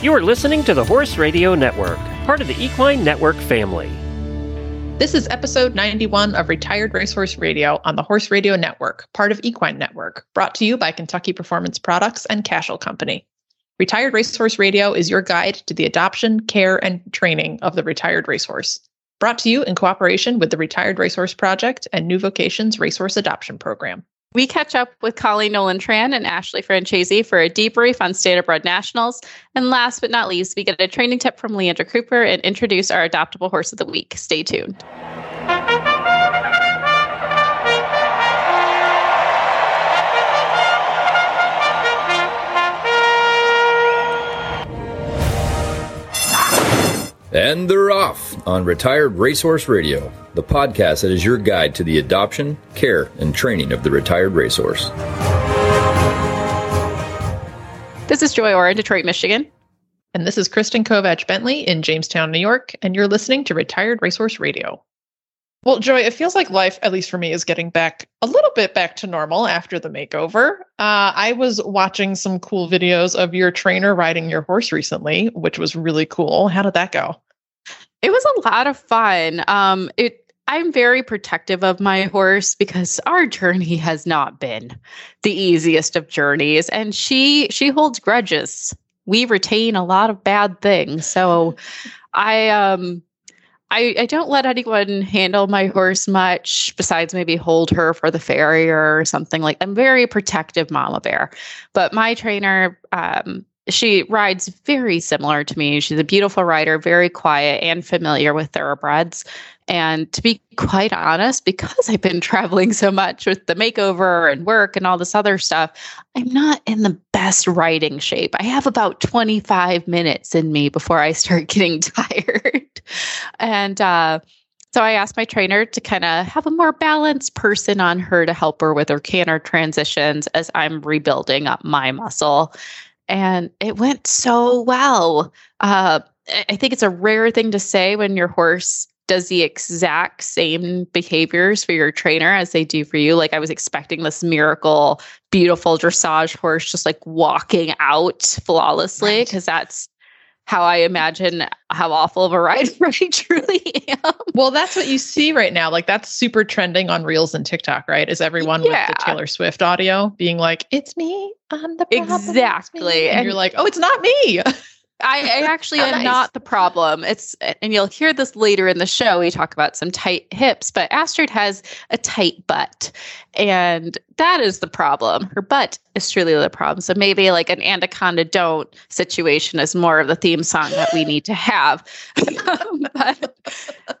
You are listening to the Horse Radio Network, part of the Equine Network family. This is episode 91 of Retired Racehorse Radio on the Horse Radio Network, part of Equine Network, brought to you by Kentucky Performance Products and Cashel Company. Retired Racehorse Radio is your guide to the adoption, care, and training of the retired racehorse. Brought to you in cooperation with the Retired Racehorse Project and New Vocations Racehorse Adoption Program. We catch up with Colleen Nolan Tran and Ashley Francese for a debrief on Standardbred Nationals. And last but not least, we get a training tip from Leandra Cooper and introduce our adoptable horse of the week. Stay tuned. And they're off on Retired Racehorse Radio, the podcast that is your guide to the adoption, care, and training of the retired racehorse. This is Joy Orr in Detroit, Michigan. And this is Kristen Kovatch Bentley in Jamestown, New York, and you're listening to Retired Racehorse Radio. Well, Joy, it feels like life, at least for me, is getting back a little bit back to normal after the makeover. Uh, I was watching some cool videos of your trainer riding your horse recently, which was really cool. How did that go? It was a lot of fun. Um, it I'm very protective of my horse because our journey has not been the easiest of journeys, and she she holds grudges. We retain a lot of bad things, so I um I, I don't let anyone handle my horse much besides maybe hold her for the farrier or something like I'm very protective mama bear. But my trainer, um, she rides very similar to me. She's a beautiful rider, very quiet and familiar with thoroughbreds. And to be quite honest, because I've been traveling so much with the makeover and work and all this other stuff, I'm not in the best riding shape. I have about 25 minutes in me before I start getting tired. and uh, so I asked my trainer to kind of have a more balanced person on her to help her with her canter transitions as I'm rebuilding up my muscle. And it went so well. Uh, I think it's a rare thing to say when your horse does the exact same behaviors for your trainer as they do for you. Like I was expecting this miracle, beautiful dressage horse just like walking out flawlessly because right. that's how I imagine how awful of a rider I truly am. Well, that's what you see right now. Like that's super trending on Reels and TikTok, right? Is everyone yeah. with the Taylor Swift audio being like, "It's me, I'm the problem, exactly," and, and, you're like, "Oh, it's not me." I, I actually am nice. not the problem. It's and you'll hear this later in the show. We talk about some tight hips, but Astrid has a tight butt, and that is the problem. Her butt is truly the problem. So maybe like an anaconda don't situation is more of the theme song that we need to have. but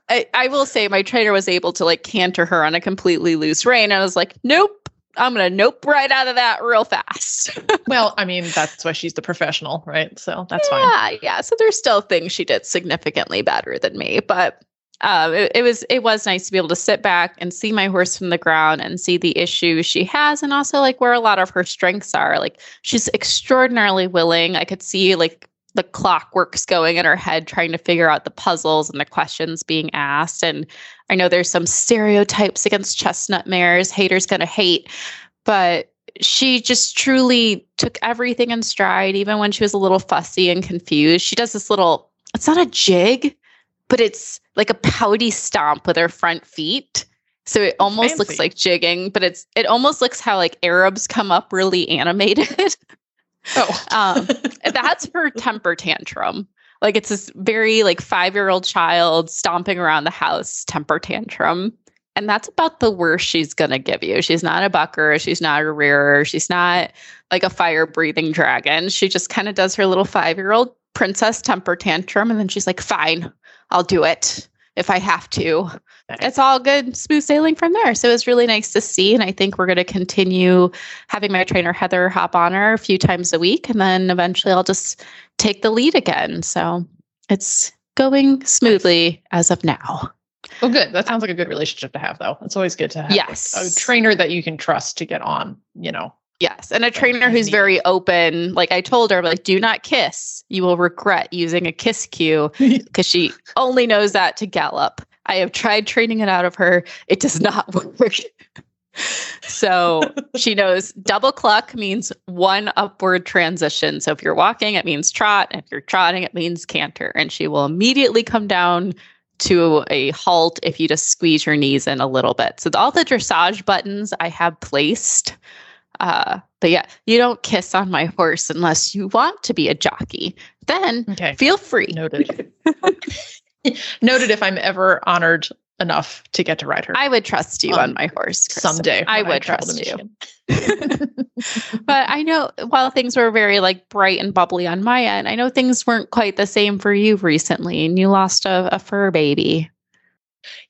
I, I will say my trainer was able to like canter her on a completely loose rein. I was like, nope, I'm to nope right out of that real fast. well, I mean, that's why she's the professional, right? So that's yeah, fine. Yeah, yeah. So there's still things she did significantly better than me, but um, it, it, was it was nice to be able to sit back and see my horse from the ground and see the issues she has, and also like where a lot of her strengths are. Like she's extraordinarily willing. I could see like the clockworks going in her head trying to figure out the puzzles and the questions being asked. And i know there's some stereotypes against chestnut mares haters gonna hate but she just truly took everything in stride even when she was a little fussy and confused. She does this little it's not a jig but it's like a pouty stomp with her front feet. So it almost Fancy. looks like jigging but it's it almost looks how like arabs come up really animated Oh, um, that's her temper tantrum. Like it's this very like five year old child stomping around the house temper tantrum. And that's about the worst she's going to give you. She's not a bucker. She's not a rearer. She's not like a fire breathing dragon. She just kind of does her little five year old princess temper tantrum. And then she's like, fine, I'll do it if I have to it's all good, smooth sailing from there. So it was really nice to see. And I think we're going to continue having my trainer Heather hop on her a few times a week. And then eventually I'll just take the lead again. So it's going smoothly as of now. Well, good. That sounds like a good relationship to have, though. It's always good to have yes. a trainer that you can trust to get on, you know. Yes. And a trainer who's very open. Like I told her, like, do not kiss. You will regret using a kiss cue because she only knows that to gallop. I have tried training it out of her. It does not work. so she knows double cluck means one upward transition. So if you're walking, it means trot. If you're trotting, it means canter. And she will immediately come down to a halt if you just squeeze your knees in a little bit. So all the dressage buttons I have placed. Uh, but yeah, you don't kiss on my horse unless you want to be a jockey. Then okay. feel free. Noted. Noted if I'm ever honored enough to get to ride her. I would trust you um, on my horse Kristen. someday. I would I trust you. but I know while things were very like bright and bubbly on my end, I know things weren't quite the same for you recently, and you lost a, a fur baby.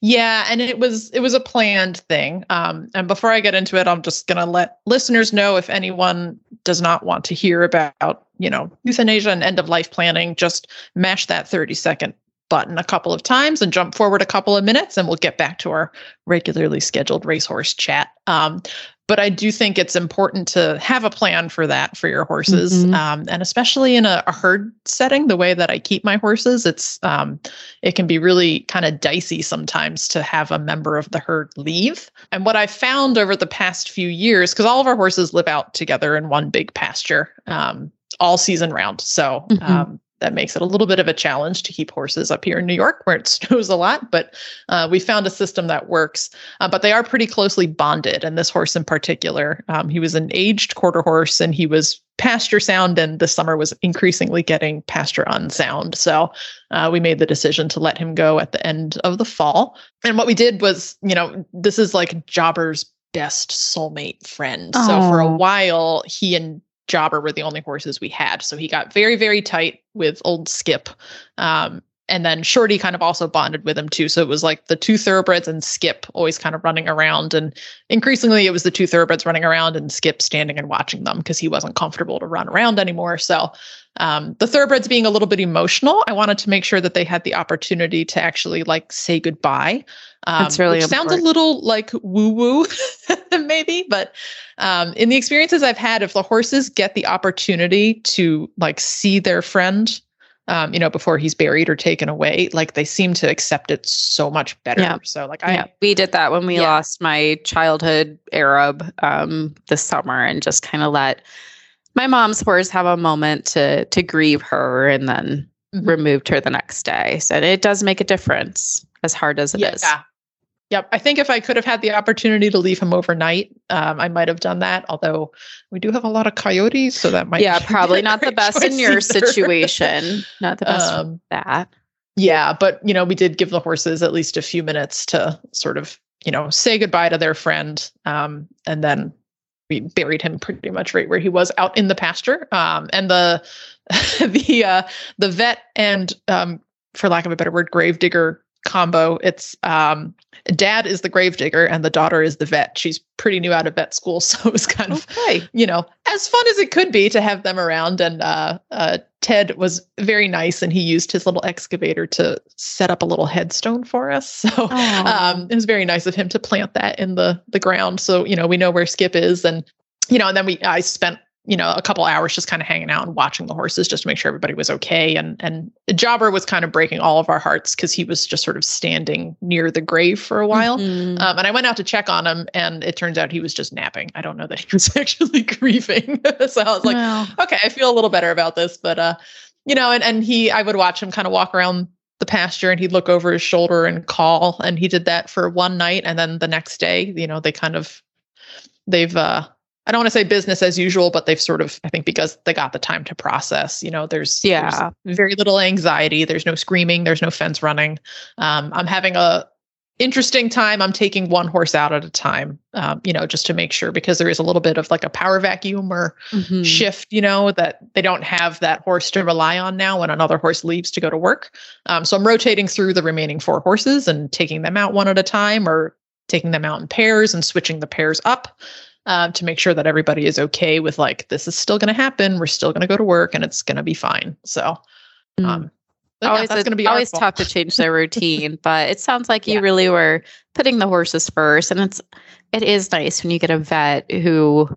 Yeah, and it was it was a planned thing. Um, and before I get into it, I'm just gonna let listeners know if anyone does not want to hear about you know euthanasia and end of life planning, just mash that 30 second button a couple of times and jump forward a couple of minutes, and we'll get back to our regularly scheduled racehorse chat. Um, but I do think it's important to have a plan for that for your horses, mm-hmm. um, and especially in a, a, herd setting. The way that I keep my horses, it's um, it can be really kind of dicey sometimes to have a member of the herd leave. And what I found over the past few years, because all of our horses live out together in one big pasture um, all season round, so mm-hmm. That makes it a little bit of a challenge to keep horses up here in New York where it snows a lot. But uh, we found a system that works. Uh, but they are pretty closely bonded. And this horse in particular, um, he was an aged quarter horse and he was pasture sound. And this summer was increasingly getting pasture unsound. So uh, we made the decision to let him go at the end of the fall. And what we did was, you know, this is like Jobber's best soulmate friend. Aww. So for a while, he and Jobber were the only horses we had. So he got very, very tight with old Skip. Um, and then Shorty kind of also bonded with him too. So it was like the two thoroughbreds and Skip always kind of running around. And increasingly it was the two thoroughbreds running around and Skip standing and watching them because he wasn't comfortable to run around anymore. So um, the thoroughbreds being a little bit emotional, I wanted to make sure that they had the opportunity to actually like say goodbye. Um, That's really sounds a little like woo woo, maybe, but um, in the experiences I've had, if the horses get the opportunity to like see their friend um, you know, before he's buried or taken away, like they seem to accept it so much better. Yeah. So like I, yeah, we did that when we yeah. lost my childhood Arab um, this summer, and just kind of let my mom's horse have a moment to to grieve her, and then mm-hmm. removed her the next day. So it does make a difference, as hard as it yeah, is. yeah. Yep. I think if I could have had the opportunity to leave him overnight, um, I might have done that. Although we do have a lot of coyotes, so that might yeah, probably not the best in your either. situation. Not the best um, that. Yeah, but you know, we did give the horses at least a few minutes to sort of you know say goodbye to their friend, um, and then we buried him pretty much right where he was out in the pasture. Um, and the the uh, the vet and um, for lack of a better word, gravedigger combo. It's um, dad is the gravedigger and the daughter is the vet. She's pretty new out of vet school, so it was kind of okay. you know as fun as it could be to have them around. And uh, uh, Ted was very nice, and he used his little excavator to set up a little headstone for us. So um, it was very nice of him to plant that in the the ground, so you know we know where Skip is, and you know, and then we I spent you know, a couple hours just kind of hanging out and watching the horses just to make sure everybody was okay. And and Jobber was kind of breaking all of our hearts because he was just sort of standing near the grave for a while. Mm-hmm. Um, and I went out to check on him, and it turns out he was just napping. I don't know that he was actually grieving. so I was like, wow. okay, I feel a little better about this. But uh, you know, and and he, I would watch him kind of walk around the pasture and he'd look over his shoulder and call and he did that for one night and then the next day you know they kind of they've uh I don't want to say business as usual, but they've sort of, I think, because they got the time to process. You know, there's yeah there's very little anxiety. There's no screaming. There's no fence running. Um, I'm having a interesting time. I'm taking one horse out at a time. Um, you know, just to make sure because there is a little bit of like a power vacuum or mm-hmm. shift. You know that they don't have that horse to rely on now when another horse leaves to go to work. Um, so I'm rotating through the remaining four horses and taking them out one at a time or taking them out in pairs and switching the pairs up um, to make sure that everybody is okay with like this is still going to happen. We're still going to go to work and it's going to be fine. So, mm. um, always, yeah, going to be always tough to change their routine, but it sounds like you yeah. really were putting the horses first, and it's it is nice when you get a vet who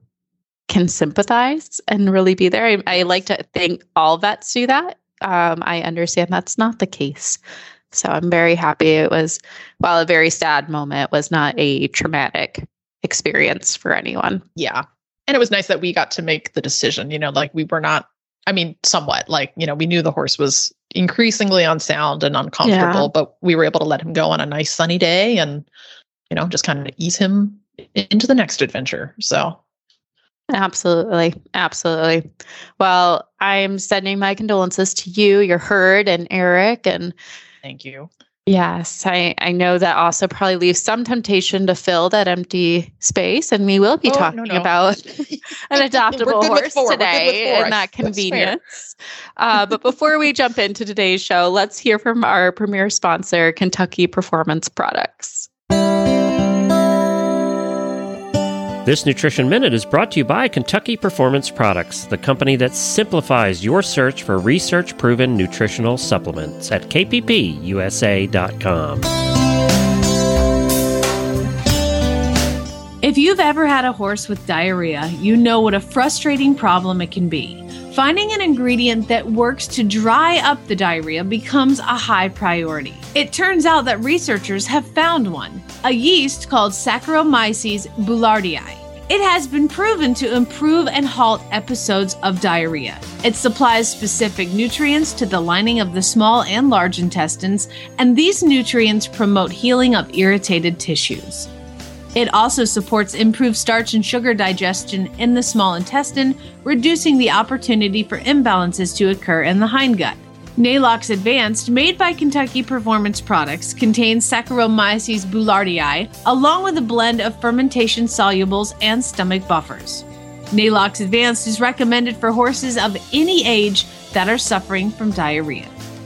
can sympathize and really be there. I, I like to think all vets do that. Um, I understand that's not the case. So I'm very happy it was, while a very sad moment, was not a traumatic experience for anyone. Yeah. And it was nice that we got to make the decision, you know, like we were not, I mean, somewhat like, you know, we knew the horse was increasingly unsound and uncomfortable, yeah. but we were able to let him go on a nice sunny day and, you know, just kind of ease him into the next adventure. So Absolutely. Absolutely. Well, I'm sending my condolences to you, your herd, and Eric. And thank you. Yes, I, I know that also probably leaves some temptation to fill that empty space. And we will be oh, talking no, no. about an adoptable horse today and that convenience. Uh, but before we jump into today's show, let's hear from our premier sponsor, Kentucky Performance Products. This Nutrition Minute is brought to you by Kentucky Performance Products, the company that simplifies your search for research proven nutritional supplements at kppusa.com. If you've ever had a horse with diarrhea, you know what a frustrating problem it can be. Finding an ingredient that works to dry up the diarrhea becomes a high priority. It turns out that researchers have found one a yeast called Saccharomyces boulardii. It has been proven to improve and halt episodes of diarrhea. It supplies specific nutrients to the lining of the small and large intestines, and these nutrients promote healing of irritated tissues. It also supports improved starch and sugar digestion in the small intestine, reducing the opportunity for imbalances to occur in the hindgut. Neigh-Lox Advanced, made by Kentucky Performance Products, contains Saccharomyces boulardii, along with a blend of fermentation solubles and stomach buffers. Neigh-Lox Advanced is recommended for horses of any age that are suffering from diarrhea.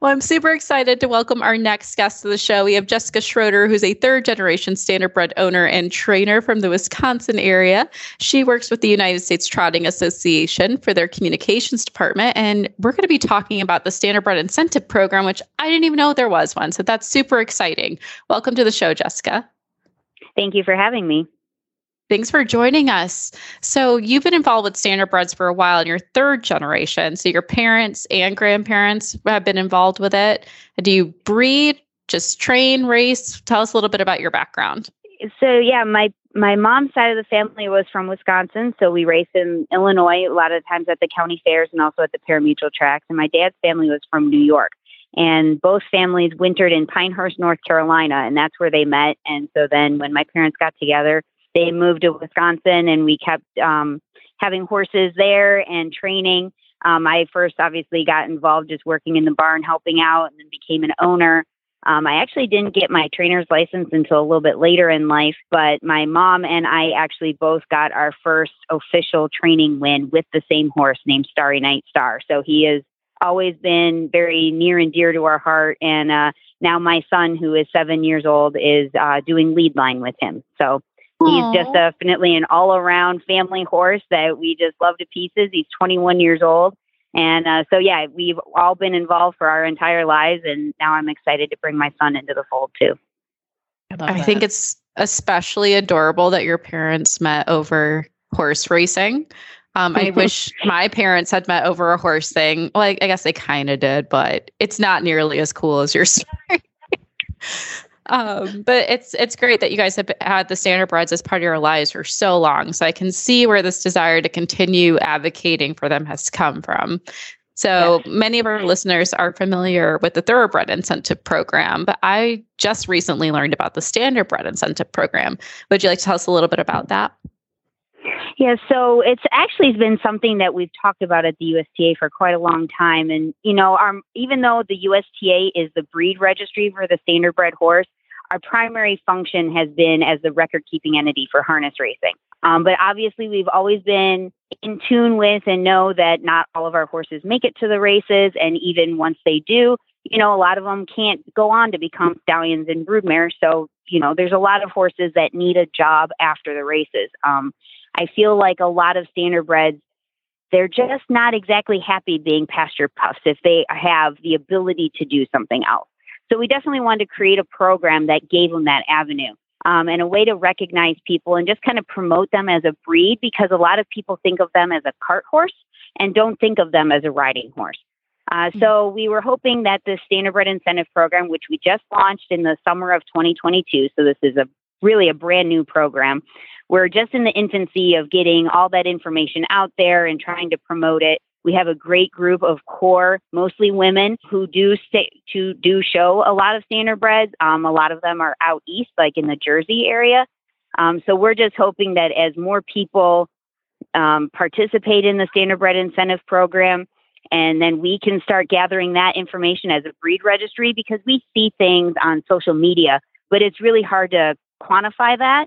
Well, I'm super excited to welcome our next guest to the show. We have Jessica Schroeder, who's a third generation standardbred owner and trainer from the Wisconsin area. She works with the United States Trotting Association for their communications department. And we're going to be talking about the standardbred incentive program, which I didn't even know there was one. So that's super exciting. Welcome to the show, Jessica. Thank you for having me. Thanks for joining us. So, you've been involved with standardbreds for a while in your third generation. So, your parents and grandparents have been involved with it. Do you breed, just train, race? Tell us a little bit about your background. So, yeah, my my mom's side of the family was from Wisconsin, so we raced in Illinois a lot of times at the county fairs and also at the pari-mutuel tracks. And my dad's family was from New York, and both families wintered in Pinehurst, North Carolina, and that's where they met. And so then when my parents got together, they moved to Wisconsin and we kept um, having horses there and training. Um, I first obviously got involved just working in the barn, helping out, and then became an owner. Um, I actually didn't get my trainer's license until a little bit later in life, but my mom and I actually both got our first official training win with the same horse named Starry Night Star. So he has always been very near and dear to our heart. And uh, now my son, who is seven years old, is uh, doing lead line with him. So He's just definitely an all around family horse that we just love to pieces. He's 21 years old. And uh, so, yeah, we've all been involved for our entire lives. And now I'm excited to bring my son into the fold too. I, I think it's especially adorable that your parents met over horse racing. Um, I wish my parents had met over a horse thing. Well, I, I guess they kind of did, but it's not nearly as cool as your story. Um, but it's it's great that you guys have had the standard standardbreds as part of your lives for so long. So I can see where this desire to continue advocating for them has come from. So many of our listeners are familiar with the thoroughbred incentive program, but I just recently learned about the standardbred incentive program. Would you like to tell us a little bit about that? Yeah, so it's actually been something that we've talked about at the USTA for quite a long time. And, you know, our, even though the USTA is the breed registry for the standardbred horse, our primary function has been as the record keeping entity for harness racing. Um, but obviously, we've always been in tune with and know that not all of our horses make it to the races. And even once they do, you know, a lot of them can't go on to become stallions and broodmares. So, you know, there's a lot of horses that need a job after the races. Um, I feel like a lot of standardbreds, they're just not exactly happy being pasture puffs if they have the ability to do something else. So we definitely wanted to create a program that gave them that avenue. Um, and a way to recognize people and just kind of promote them as a breed because a lot of people think of them as a cart horse and don't think of them as a riding horse. Uh, so we were hoping that the Standardbred Incentive Program, which we just launched in the summer of 2022, so this is a really a brand new program. We're just in the infancy of getting all that information out there and trying to promote it. We have a great group of core, mostly women, who do stay, to do show a lot of standardbreds. Um, a lot of them are out east, like in the Jersey area. Um, so we're just hoping that as more people um, participate in the standardbred incentive program, and then we can start gathering that information as a breed registry because we see things on social media, but it's really hard to quantify that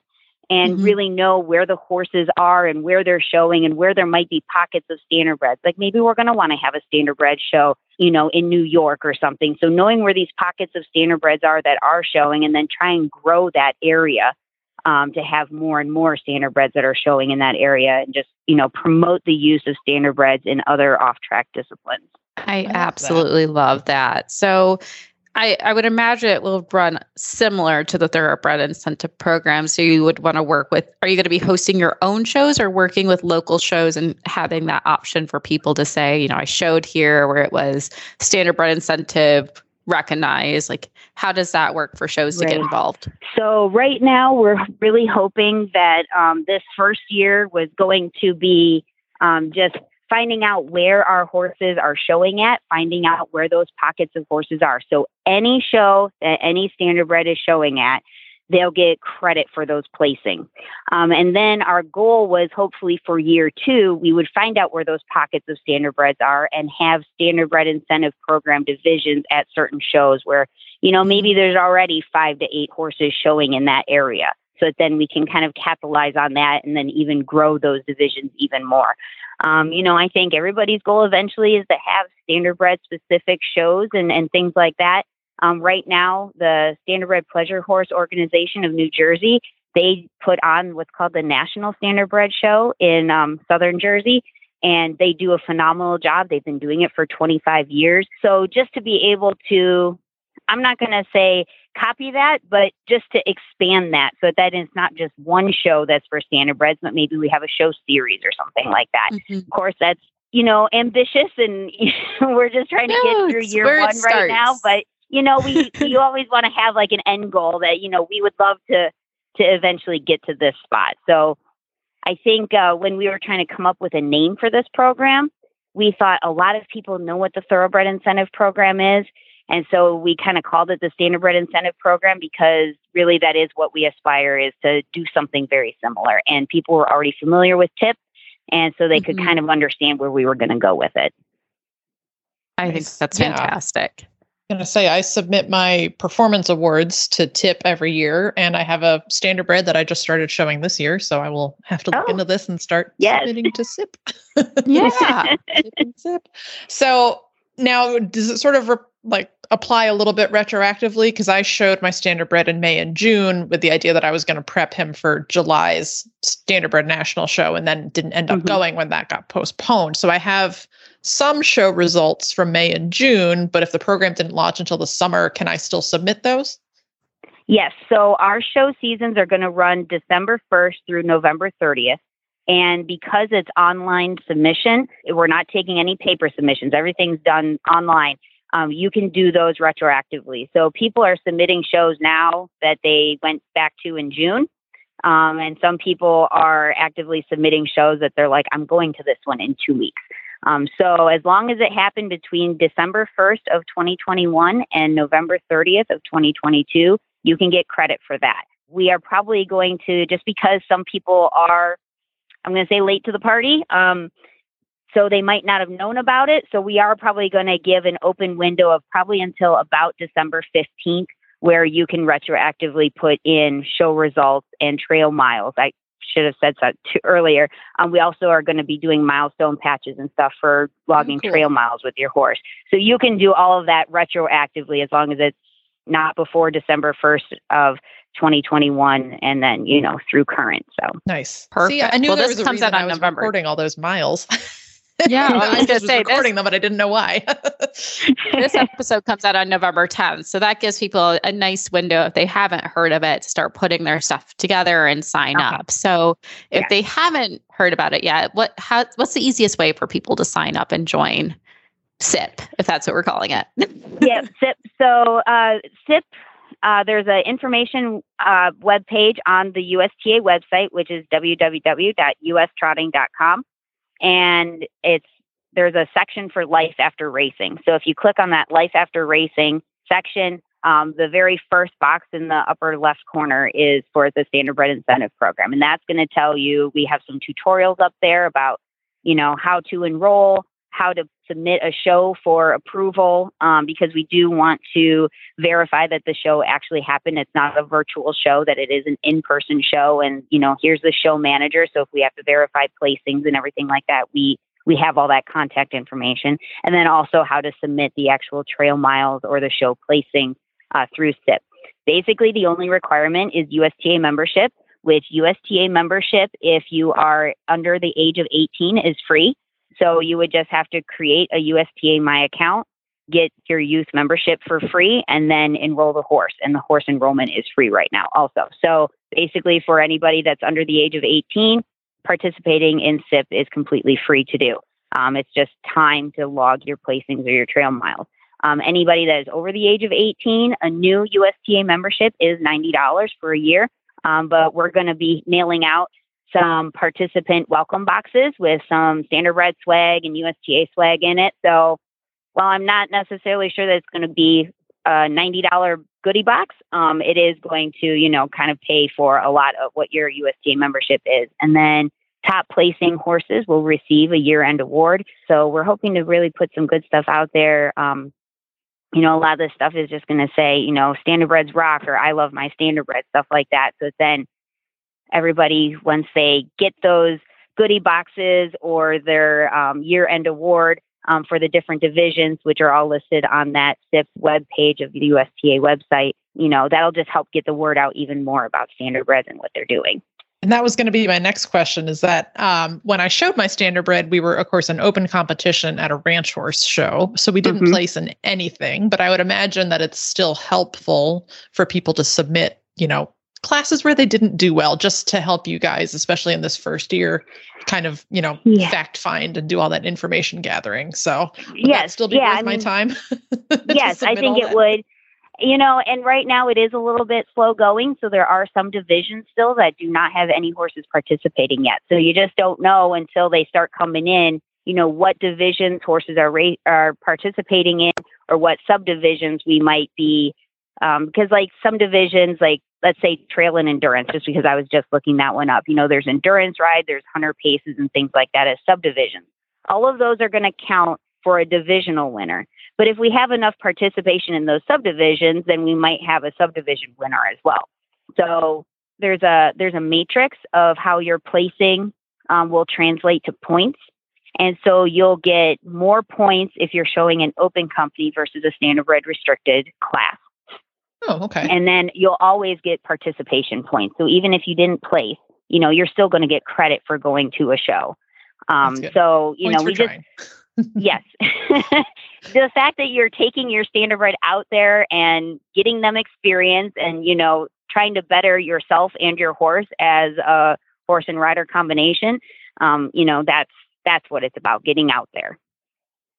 and mm-hmm. really know where the horses are and where they're showing and where there might be pockets of standardbreds. Like maybe we're going to want to have a standardbred show, you know, in New York or something. So knowing where these pockets of standardbreds are that are showing and then try and grow that area um, to have more and more standardbreds that are showing in that area and just, you know, promote the use of standardbreds in other off track disciplines. I, I absolutely that. love that. So, I, I would imagine it will run similar to the thoroughbred incentive program. So you would want to work with, are you going to be hosting your own shows or working with local shows and having that option for people to say, you know, I showed here where it was standardbred incentive recognized? Like, how does that work for shows right. to get involved? So, right now, we're really hoping that um, this first year was going to be um, just finding out where our horses are showing at, finding out where those pockets of horses are. So, any show that any standardbred is showing at, they'll get credit for those placing. Um, and then our goal was hopefully for year two, we would find out where those pockets of standardbreds are and have standardbred incentive program divisions at certain shows where, you know, maybe there's already five to eight horses showing in that area. So that then we can kind of capitalize on that and then even grow those divisions even more. Um, you know, I think everybody's goal eventually is to have standardbred specific shows and, and things like that. Um, right now, the Standardbred Pleasure Horse Organization of New Jersey, they put on what's called the National Standardbred Show in um, Southern Jersey, and they do a phenomenal job. They've been doing it for 25 years. So just to be able to, I'm not going to say copy that, but just to expand that so that it's not just one show that's for standard standardbreds, but maybe we have a show series or something like that. Mm-hmm. Of course, that's you know ambitious, and we're just trying to get through year one right now. But you know, we you always want to have like an end goal that you know we would love to to eventually get to this spot. So I think uh, when we were trying to come up with a name for this program, we thought a lot of people know what the Thoroughbred Incentive Program is. And so we kind of called it the Standardbred Incentive Program because really that is what we aspire is to do something very similar. And people were already familiar with TIP, and so they mm-hmm. could kind of understand where we were going to go with it. I think that's yeah. fantastic going to say I submit my performance awards to TIP every year, and I have a standardbred that I just started showing this year. So I will have to look oh, into this and start yes. submitting to SIP. yeah, SIP. So now, does it sort of re- like apply a little bit retroactively? Because I showed my standardbred in May and June with the idea that I was going to prep him for July's standardbred national show, and then didn't end up mm-hmm. going when that got postponed. So I have some show results from May and June, but if the program didn't launch until the summer, can I still submit those? Yes. So our show seasons are going to run December 1st through November 30th. And because it's online submission, we're not taking any paper submissions. Everything's done online. Um, you can do those retroactively. So people are submitting shows now that they went back to in June. Um, and some people are actively submitting shows that they're like, I'm going to this one in two weeks. Um, so as long as it happened between December 1st of 2021 and November 30th of 2022, you can get credit for that. We are probably going to, just because some people are, I'm going to say late to the party, um, so they might not have known about it. So we are probably going to give an open window of probably until about December 15th where you can retroactively put in show results and trail miles. I should have said that too earlier. Um, we also are going to be doing milestone patches and stuff for logging cool. trail miles with your horse. So you can do all of that retroactively as long as it's not before December 1st of 2021 and then, you know, through current. So Nice. Perfect. See, I knew Well, there this was a comes reason out I on was November. recording all those miles. Yeah, I was just say, this- recording them, but I didn't know why. this episode comes out on November 10th. So that gives people a nice window if they haven't heard of it to start putting their stuff together and sign Okay. up. So if Yeah. they haven't heard about it yet, what how what's the easiest way for people to sign up and join SIP, if that's what we're calling it? yeah, SIP. So uh, SIP, uh, there's an information uh, web page on the USTA website, which is www.ustrotting.com, and it's there's a section for life after racing. So if you click on that life after racing section, um, the very first box in the upper left corner is for the Standardbred Incentive Program, and that's going to tell you we have some tutorials up there about you know how to enroll, how to submit a show for approval, um, because we do want to verify that the show actually happened. It's not a virtual show; that it is an in-person show, and you know here's the show manager. So if we have to verify placings and everything like that, we we have all that contact information, and then also how to submit the actual trail miles or the show placing uh, through SIP. Basically, the only requirement is USTA membership, which USTA membership, if you are under the age of 18, is free. So you would just have to create a USTA My account, get your youth membership for free, and then enroll the horse. And the horse enrollment is free right now, also. So basically, for anybody that's under the age of 18, participating in SIP is completely free to do. Um, it's just time to log your placings or your trail miles. Um, anybody that is over the age of 18, a new USTA membership is $90 for a year. Um, but we're going to be mailing out some participant welcome boxes with some standard standardbred swag and USTA swag in it. So while I'm not necessarily sure that it's going to be a $90 goodie box, um, it is going to, you know, kind of pay for a lot of what your USTA membership is. And then top placing horses will receive a year end award. So we're hoping to really put some good stuff out there. Um, you know, a lot of this stuff is just going to say, you know, standardbreds rock or I love my standardbred, stuff like that. So then everybody, once they get those goodie boxes or their um, year end award um, for the different divisions, which are all listed on that SIP web page of the USTA website, you know, that'll just help get the word out even more about standardbreds and what they're doing. And that was going to be my next question is that um, when I showed my standardbred, we were, of course, an open competition at a ranch horse show. So we didn't Mhm. place in anything, but I would imagine that it's still helpful for people to submit, you know, classes where they didn't do well just to help you guys, especially in this first year, kind of, you know, Yeah. fact find and do all that information gathering. So yes, still be yeah, worth I my mean, time? yes, I think it that? would. You know, and right now it is a little bit slow going. So there are some divisions still that do not have any horses participating yet. So you just don't know until they start coming in, you know, what divisions horses are ra- are participating in or what subdivisions we might be. Um, because like some divisions, like let's say trail and endurance, just because I was just looking that one up, you know, there's endurance ride, there's hunter paces and things like that as subdivisions. All of those are going to count for a divisional winner. But if we have enough participation in those subdivisions, then we might have a subdivision winner as well. So there's a there's a matrix of how your placing um, will translate to points, and so you'll get more points if you're showing an open company versus a standardbred restricted class, Oh, okay. and then you'll always get participation points. So even if you didn't place, you know you're still going to get credit for going to a show. Um, so you Points know we just yes. the fact that you're taking your standardbred out there and getting them experience and, you know, trying to better yourself and your horse as a horse and rider combination, um, you know, that's that's what it's about, getting out there.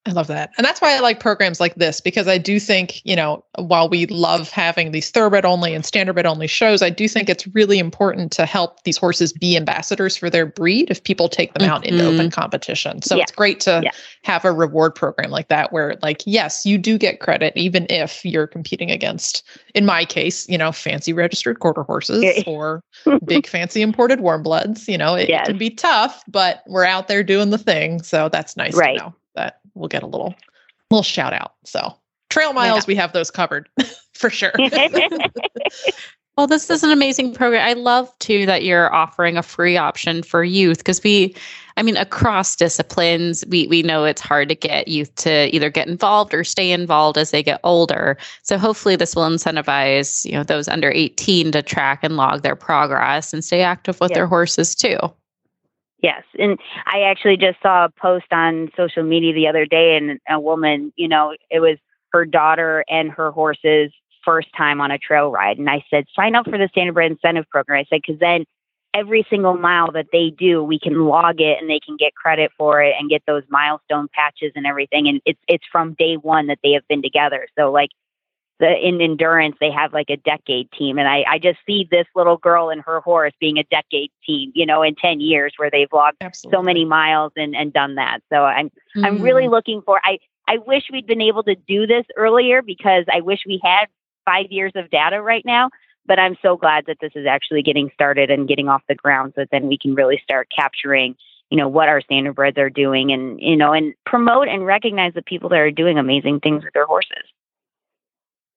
I love that. And that's why I like programs like this because I do think, you know, while we love having these thoroughbred only and standardbred only shows, I do think it's really important to help these horses be ambassadors for their breed if people take them out into open mm-hmm. competition. So Yeah. it's great to Yeah. have a reward program like that where like yes, you do get credit even if you're competing against in my case, you know, fancy registered quarter horses or big fancy imported warm bloods, you know, it, it Yes. can be tough, but we're out there doing the thing, so that's nice Right. to know we'll get a little little shout out. So trail miles, we have those covered for sure. Well, this is an amazing program. I love too that you're offering a free option for youth because we, I mean, across disciplines, we we know it's hard to get youth to either get involved or stay involved as they get older. So hopefully, this will incentivize you know those under 18 to track and log their progress and stay active with their horses too. Yes. And I actually just saw a post on social media the other day, and a woman, you know, it was her daughter and her horses first time on a trail ride. And I said, sign up for the Standardbred Incentive Program. I said, because then every single mile that they do, we can log it and they can get credit for it and get those milestone patches and everything. And it's it's from day one that they have been together. So like the in endurance, they have like a decade team. And I, I just see this little girl and her horse being a decade team, you know, in 10 years where they've logged Absolutely. so many miles and, and done that. So I'm mm-hmm. I'm really mm-hmm. looking for I I wish we'd been able to do this earlier because I wish we had five years of data right now. But I'm so glad that this is actually getting started and getting off the ground so that then we can really start capturing, you know, what our standardbreds are doing and, you know, and promote and recognize the people that are doing amazing things with their horses.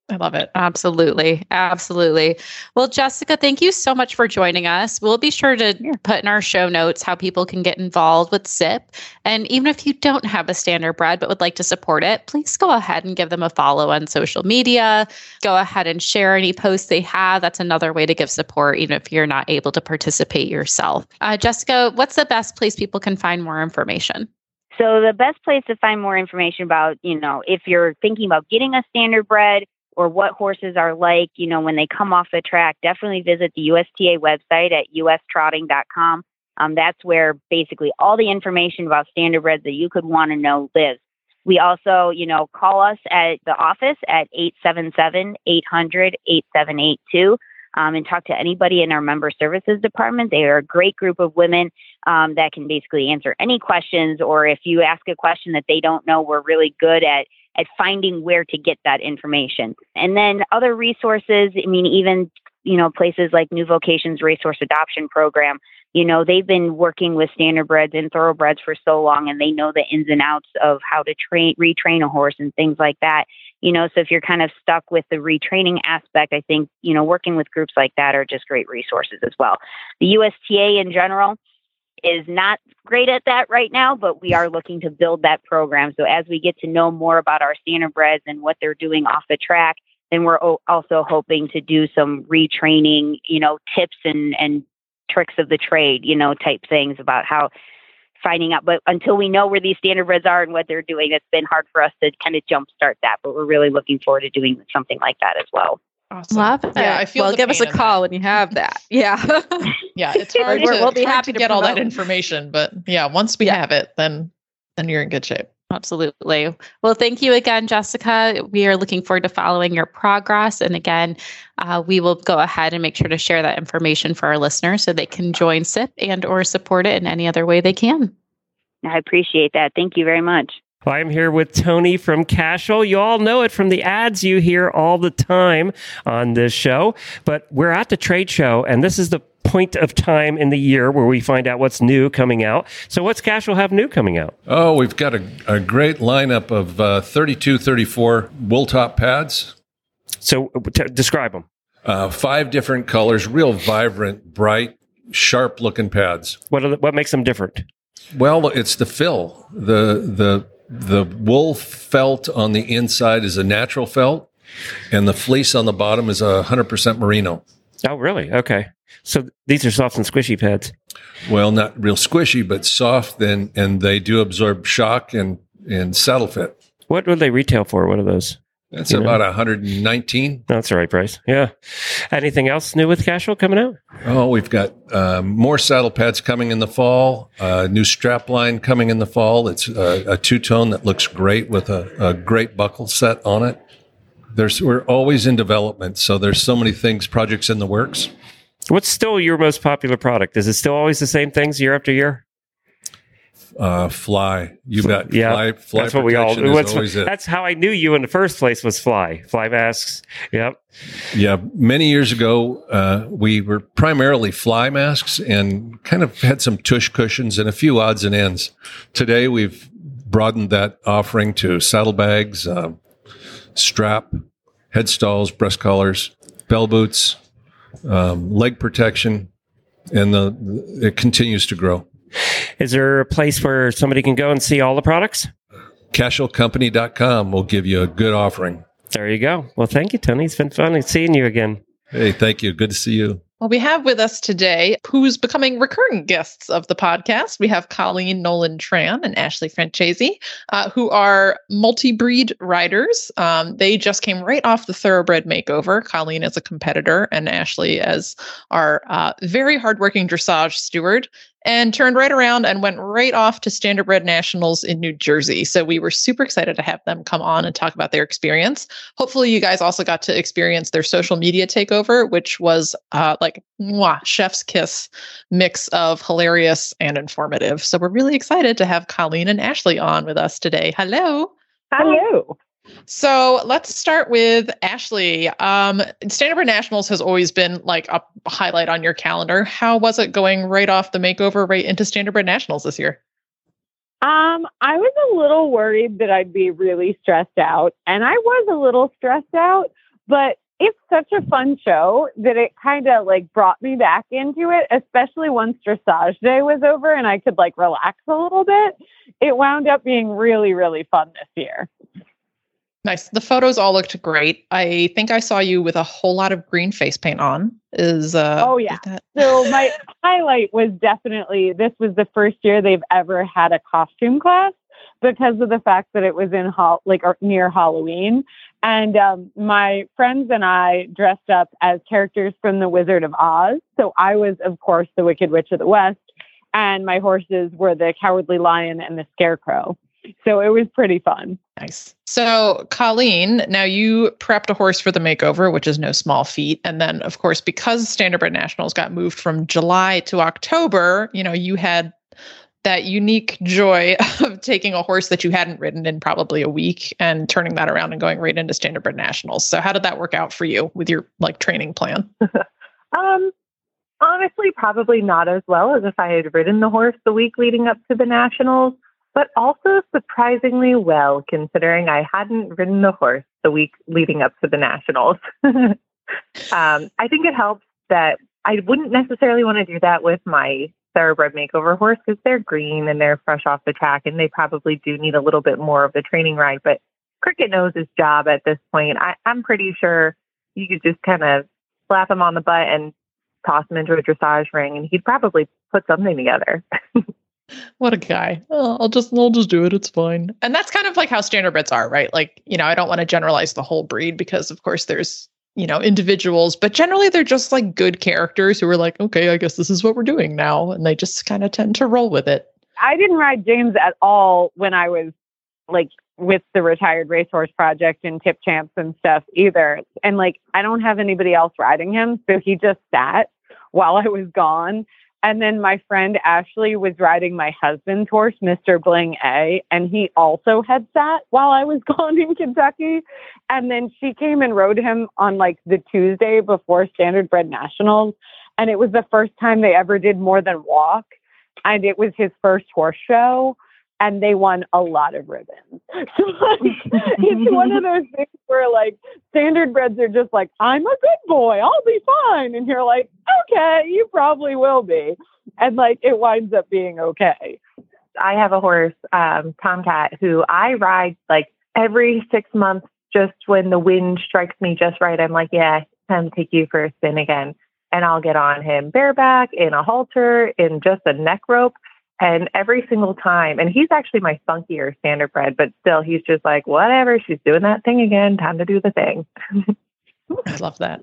I love it. Absolutely. Absolutely. Well, Jessica, thank you so much for joining us. We'll be sure to yeah. put in our show notes how people can get involved with SIP. And even if you don't have a standardbred but would like to support it, please go ahead and give them a follow on social media. Go ahead and share any posts they have. That's another way to give support, even if you're not able to participate yourself. Uh, Jessica, what's the best place people can find more information? So the best place to find more information about, you know, if you're thinking about getting a standardbred, or what horses are like, you know, when they come off the track, definitely visit the USTA website at ustrotting.com. Um, that's where basically all the information about standardbreds that you could want to know lives. We also, you know, call us at the office at 877 800 8782 um, and talk to anybody in our member services department. They are a great group of women um, that can basically answer any questions, or if you ask a question that they don't know, we're really good at at finding where to get that information. And then other resources, I mean, even, you know, places like New Vocations Racehorse Adoption Program, you know, they've been working with standardbreds and thoroughbreds for so long and they know the ins and outs of how to train, retrain a horse and things like that. You know, so if you're kind of stuck with the retraining aspect, I think, you know, working with groups like that are just great resources as well. The USTA in general, is not great at that right now, but we are looking to build that program. So as we get to know more about our standardbreds and what they're doing off the track, then we're also hoping to do some retraining, you know, tips and and tricks of the trade, you know, type things about how finding out. But until we know where these standardbreds are and what they're doing, it's been hard for us to kind of jumpstart that. But we're really looking forward to doing something like that as well. Awesome. Love it. Yeah, I feel. Well, give us a call when you have that. Yeah. yeah, it's hard. to, we'll be happy to, get all that information, but yeah, once we yeah. have it, then then you're in good shape. Absolutely. Well, thank you again, Jessica. We are looking forward to following your progress. And again, uh, we will go ahead and make sure to share that information for our listeners so they can join SIP and or support it in any other way they can. I appreciate that. Thank you very much. Well, I'm here with Tony from Cashel. You all know it from the ads you hear all the time on this show, but we're at the trade show, and this is the point of time in the year where we find out what's new coming out. So, what's Cashel have new coming out? Oh, we've got a, a great lineup of uh, 32, 34 wool top pads. So, t- describe them. Uh, five different colors, real vibrant, bright, sharp looking pads. What the, what makes them different? Well, it's the fill. The the the wool felt on the inside is a natural felt, and the fleece on the bottom is a hundred percent merino. Oh, really? Okay. So these are soft and squishy pads. Well, not real squishy, but soft, and and they do absorb shock and and saddle fit. What would they retail for? What are those? That's you about know? 119. That's the right price. Yeah. Anything else new with Cashel coming out? Oh, we've got uh, more saddle pads coming in the fall. Uh, new strap line coming in the fall. It's a, a two tone that looks great with a, a, great buckle set on it. There's we're always in development, so there's so many things, projects in the works. What's still your most popular product? Is it still always the same things year after year? Uh, fly. You bet. Yeah, fly, fly that's what we all. That's, that's how I knew you in the first place was fly. Fly masks. Yep. Yeah. Many years ago, uh, we were primarily fly masks and kind of had some tush cushions and a few odds and ends. Today, we've broadened that offering to saddlebags, uh, strap, head stalls, breast collars, bell boots, um, leg protection, and the it continues to grow. Is there a place where somebody can go and see all the products? CashelCompany.com will give you a good offering. There you go. Well, thank you, Tony. It's been fun seeing you again. Hey, thank you. Good to see you. Well, we have with us today who's becoming recurring guests of the podcast. We have Colleen Nolan Tran and Ashley Francese, uh, who are multi breed riders. Um, they just came right off the thoroughbred makeover. Colleen as a competitor, and Ashley as our uh, very hardworking dressage steward and turned right around and went right off to Standardbred Nationals in New Jersey. So we were super excited to have them come on and talk about their experience. Hopefully, you guys also got to experience their social media takeover, which was uh, like mwah, chef's kiss mix of hilarious and informative. So we're really excited to have Colleen and Ashley on with us today. Hello. Hello. So let's start with Ashley. Um, Standardbred Nationals has always been like a highlight on your calendar. How was it going right off the makeover right into Standardbred Nationals this year? Um, I was a little worried that I'd be really stressed out, and I was a little stressed out, but it's such a fun show that it kind of like brought me back into it, especially once dressage day was over and I could like relax a little bit. It wound up being really, really fun this year. Nice. The photos all looked great. I think I saw you with a whole lot of green face paint on. Is uh Oh yeah. That- so my highlight was definitely this was the first year they've ever had a costume class because of the fact that it was in ho- like near Halloween and um, my friends and I dressed up as characters from the Wizard of Oz. So I was of course the Wicked Witch of the West and my horses were the Cowardly Lion and the Scarecrow. So it was pretty fun. Nice. So, Colleen, now you prepped a horse for the makeover, which is no small feat. And then, of course, because Standardbred Nationals got moved from July to October, you know, you had that unique joy of taking a horse that you hadn't ridden in probably a week and turning that around and going right into Standardbred Nationals. So, how did that work out for you with your like training plan? um, honestly, probably not as well as if I had ridden the horse the week leading up to the Nationals but also surprisingly well considering I hadn't ridden the horse the week leading up to the Nationals. um, I think it helps that I wouldn't necessarily want to do that with my thoroughbred makeover horse because they're green and they're fresh off the track and they probably do need a little bit more of the training ride. But Cricket knows his job at this point. I, I'm pretty sure you could just kind of slap him on the butt and toss him into a dressage ring and he'd probably put something together. What a guy. Oh, I'll just I'll just do it. It's fine. And that's kind of like how standardbreds are, right? Like, you know, I don't want to generalize the whole breed because of course there's, you know, individuals, but generally they're just like good characters who are like, okay, I guess this is what we're doing now. And they just kind of tend to roll with it. I didn't ride James at all when I was like with the retired racehorse project and tip champs and stuff either. And like I don't have anybody else riding him. So he just sat while I was gone. And then my friend Ashley was riding my husband's horse, Mr. Bling A, and he also had sat while I was gone in Kentucky. And then she came and rode him on like the Tuesday before Standardbred Nationals. And it was the first time they ever did more than walk. And it was his first horse show and they won a lot of ribbons. So like, it's one of those things where like standard standardbreds are just like, I'm a good boy, I'll be fine. And you're like, okay, you probably will be. And like it winds up being okay. I have a horse, um, Tomcat, who I ride like every six months just when the wind strikes me just right. I'm like, yeah, time to take you for a spin again. And I'll get on him bareback in a halter, in just a neck rope and every single time, and he's actually my funkier standardbred, but still, he's just like, whatever, she's doing that thing again. Time to do the thing. I love that.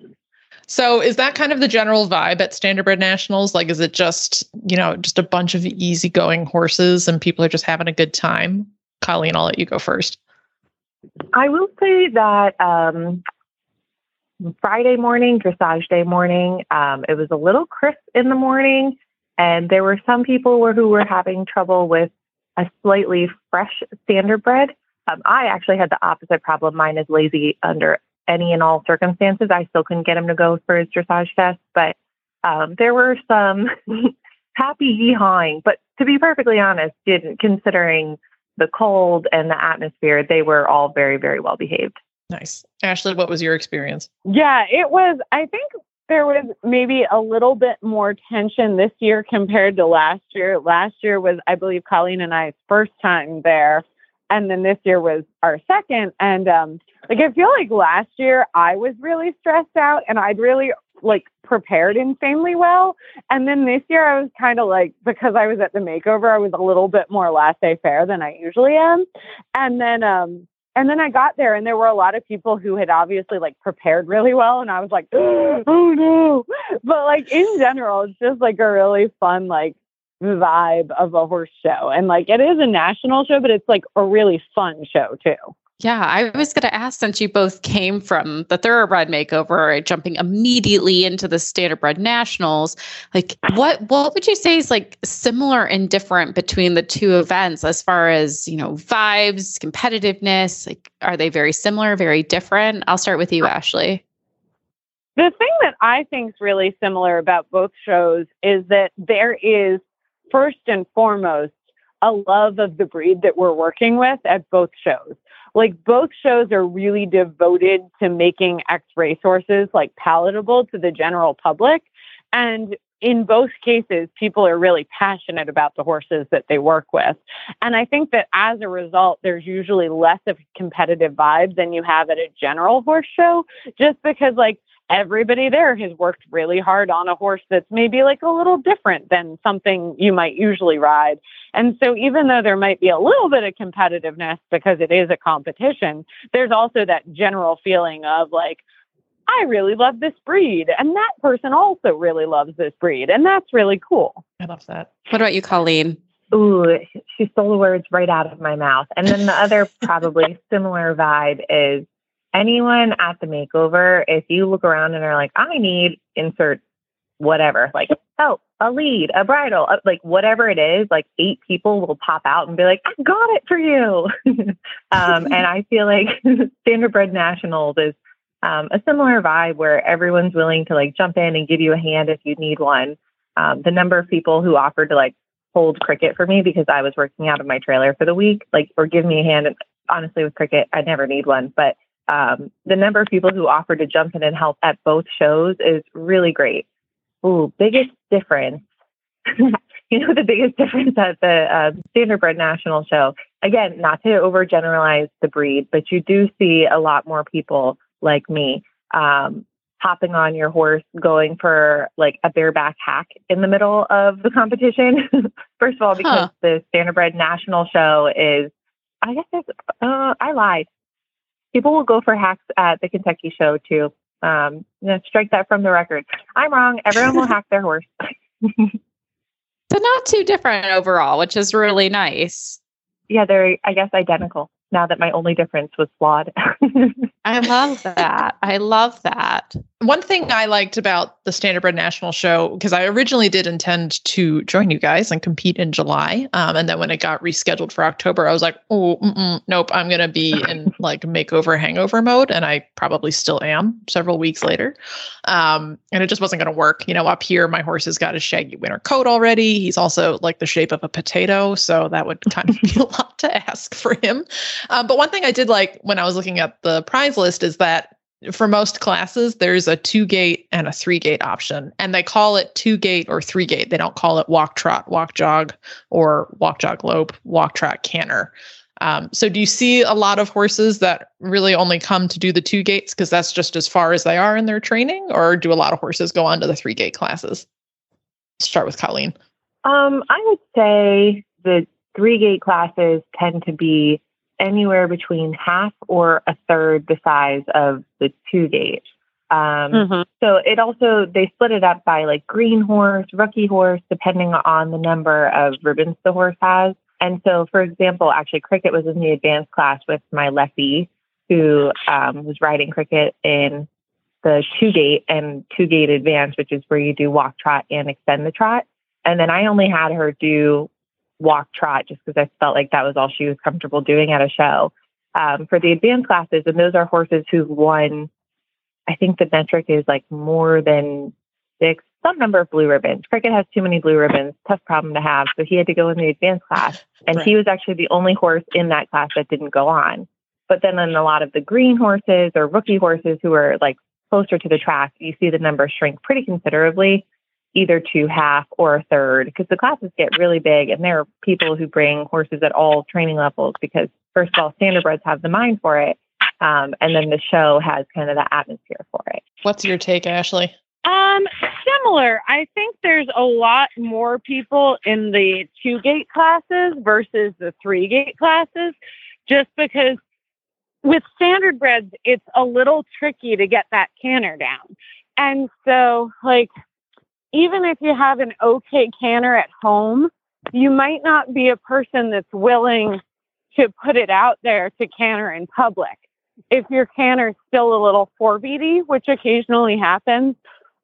So, is that kind of the general vibe at Standardbred Nationals? Like, is it just, you know, just a bunch of easygoing horses and people are just having a good time? Colleen, I'll let you go first. I will say that um, Friday morning, dressage day morning, um, it was a little crisp in the morning. And there were some people were, who were having trouble with a slightly fresh standardbred. Um, I actually had the opposite problem. Mine is lazy under any and all circumstances. I still couldn't get him to go for his dressage test, but um, there were some happy yeehawing. But to be perfectly honest, didn't considering the cold and the atmosphere, they were all very, very well behaved. Nice. Ashley, what was your experience? Yeah, it was, I think there was maybe a little bit more tension this year compared to last year. Last year was, I believe, Colleen and I's first time there. And then this year was our second. And um, like I feel like last year I was really stressed out and I'd really like prepared insanely well. And then this year I was kind of like because I was at the makeover, I was a little bit more laissez faire than I usually am. And then um and then I got there and there were a lot of people who had obviously like prepared really well and I was like, oh no. But like in general, it's just like a really fun like vibe of a horse show. And like it is a national show, but it's like a really fun show too. Yeah, I was going to ask since you both came from the thoroughbred makeover, jumping immediately into the standardbred nationals, like what what would you say is like similar and different between the two events as far as, you know, vibes, competitiveness, like are they very similar, very different? I'll start with you, uh, Ashley. The thing that I think is really similar about both shows is that there is first and foremost a love of the breed that we're working with at both shows like both shows are really devoted to making ex-racehorses like palatable to the general public. And in both cases, people are really passionate about the horses that they work with. And I think that as a result, there's usually less of competitive vibe than you have at a general horse show, just because like everybody there has worked really hard on a horse that's maybe like a little different than something you might usually ride. And so even though there might be a little bit of competitiveness because it is a competition, there's also that general feeling of like, I really love this breed. And that person also really loves this breed. And that's really cool. I love that. What about you, Colleen? Ooh, she stole the words right out of my mouth. And then the other probably similar vibe is anyone at the makeover, if you look around and are like, I need insert whatever, like, oh, a lead, a bridle, uh, like whatever it is, like eight people will pop out and be like, I got it for you. um, and I feel like Standardbred Nationals is um, a similar vibe where everyone's willing to like jump in and give you a hand if you need one. Um, the number of people who offered to like hold cricket for me because I was working out of my trailer for the week, like, or give me a hand. And honestly, with cricket, I never need one, but um, the number of people who offer to jump in and help at both shows is really great. Ooh, biggest difference. you know, the biggest difference at the uh, Standardbred National Show, again, not to overgeneralize the breed, but you do see a lot more people like me um, hopping on your horse, going for like a bareback hack in the middle of the competition. First of all, because huh. the Standardbred National Show is, I guess it's, uh, I lied people will go for hacks at the Kentucky show too. Um, you know, strike that from the record. I'm wrong. Everyone will hack their horse. so not too different overall, which is really nice. Yeah, they're I guess identical now that my only difference was flawed. I love that. I love that. One thing I liked about the Standardbred National Show, because I originally did intend to join you guys and compete in July. Um, and then when it got rescheduled for October, I was like, oh, nope, I'm going to be in like makeover hangover mode. And I probably still am several weeks later. Um, and it just wasn't going to work. You know, up here, my horse has got a shaggy winter coat already. He's also like the shape of a potato. So that would kind of be a lot to ask for him. Um, but one thing I did like when I was looking at the prize list is that for most classes, there's a two gate and a three gate option, and they call it two gate or three gate. They don't call it walk trot, walk jog, or walk jog lope, walk trot canter. Um, so, do you see a lot of horses that really only come to do the two gates because that's just as far as they are in their training, or do a lot of horses go on to the three gate classes? Start with Colleen. Um, I would say the three gate classes tend to be anywhere between half or a third the size of the two gate. Um, mm-hmm. So it also, they split it up by like green horse, rookie horse, depending on the number of ribbons the horse has. And so, for example, actually, cricket was in the advanced class with my lefty who um, was riding cricket in the two gate and two gate advance, which is where you do walk trot and extend the trot. And then I only had her do walk trot just because I felt like that was all she was comfortable doing at a show. Um, for the advanced classes, and those are horses who've won, I think the metric is like more than six, some number of blue ribbons. Cricket has too many blue ribbons, tough problem to have. So he had to go in the advanced class. And right. he was actually the only horse in that class that didn't go on. But then in a lot of the green horses or rookie horses who are like closer to the track, you see the number shrink pretty considerably, either to half or a third, because the classes get really big, and there are people who bring horses at all training levels because, first of all, standardbreds have the mind for it, um, and then the show has kind of the atmosphere for it. What's your take, Ashley? Um, similar. I think there's a lot more people in the two gate classes versus the three gate classes, just because with standardbreds, it's a little tricky to get that canter down. And so, like, even if you have an okay canter at home, you might not be a person that's willing to put it out there to canter in public. If your canter is still a little four-beaty, which occasionally happens,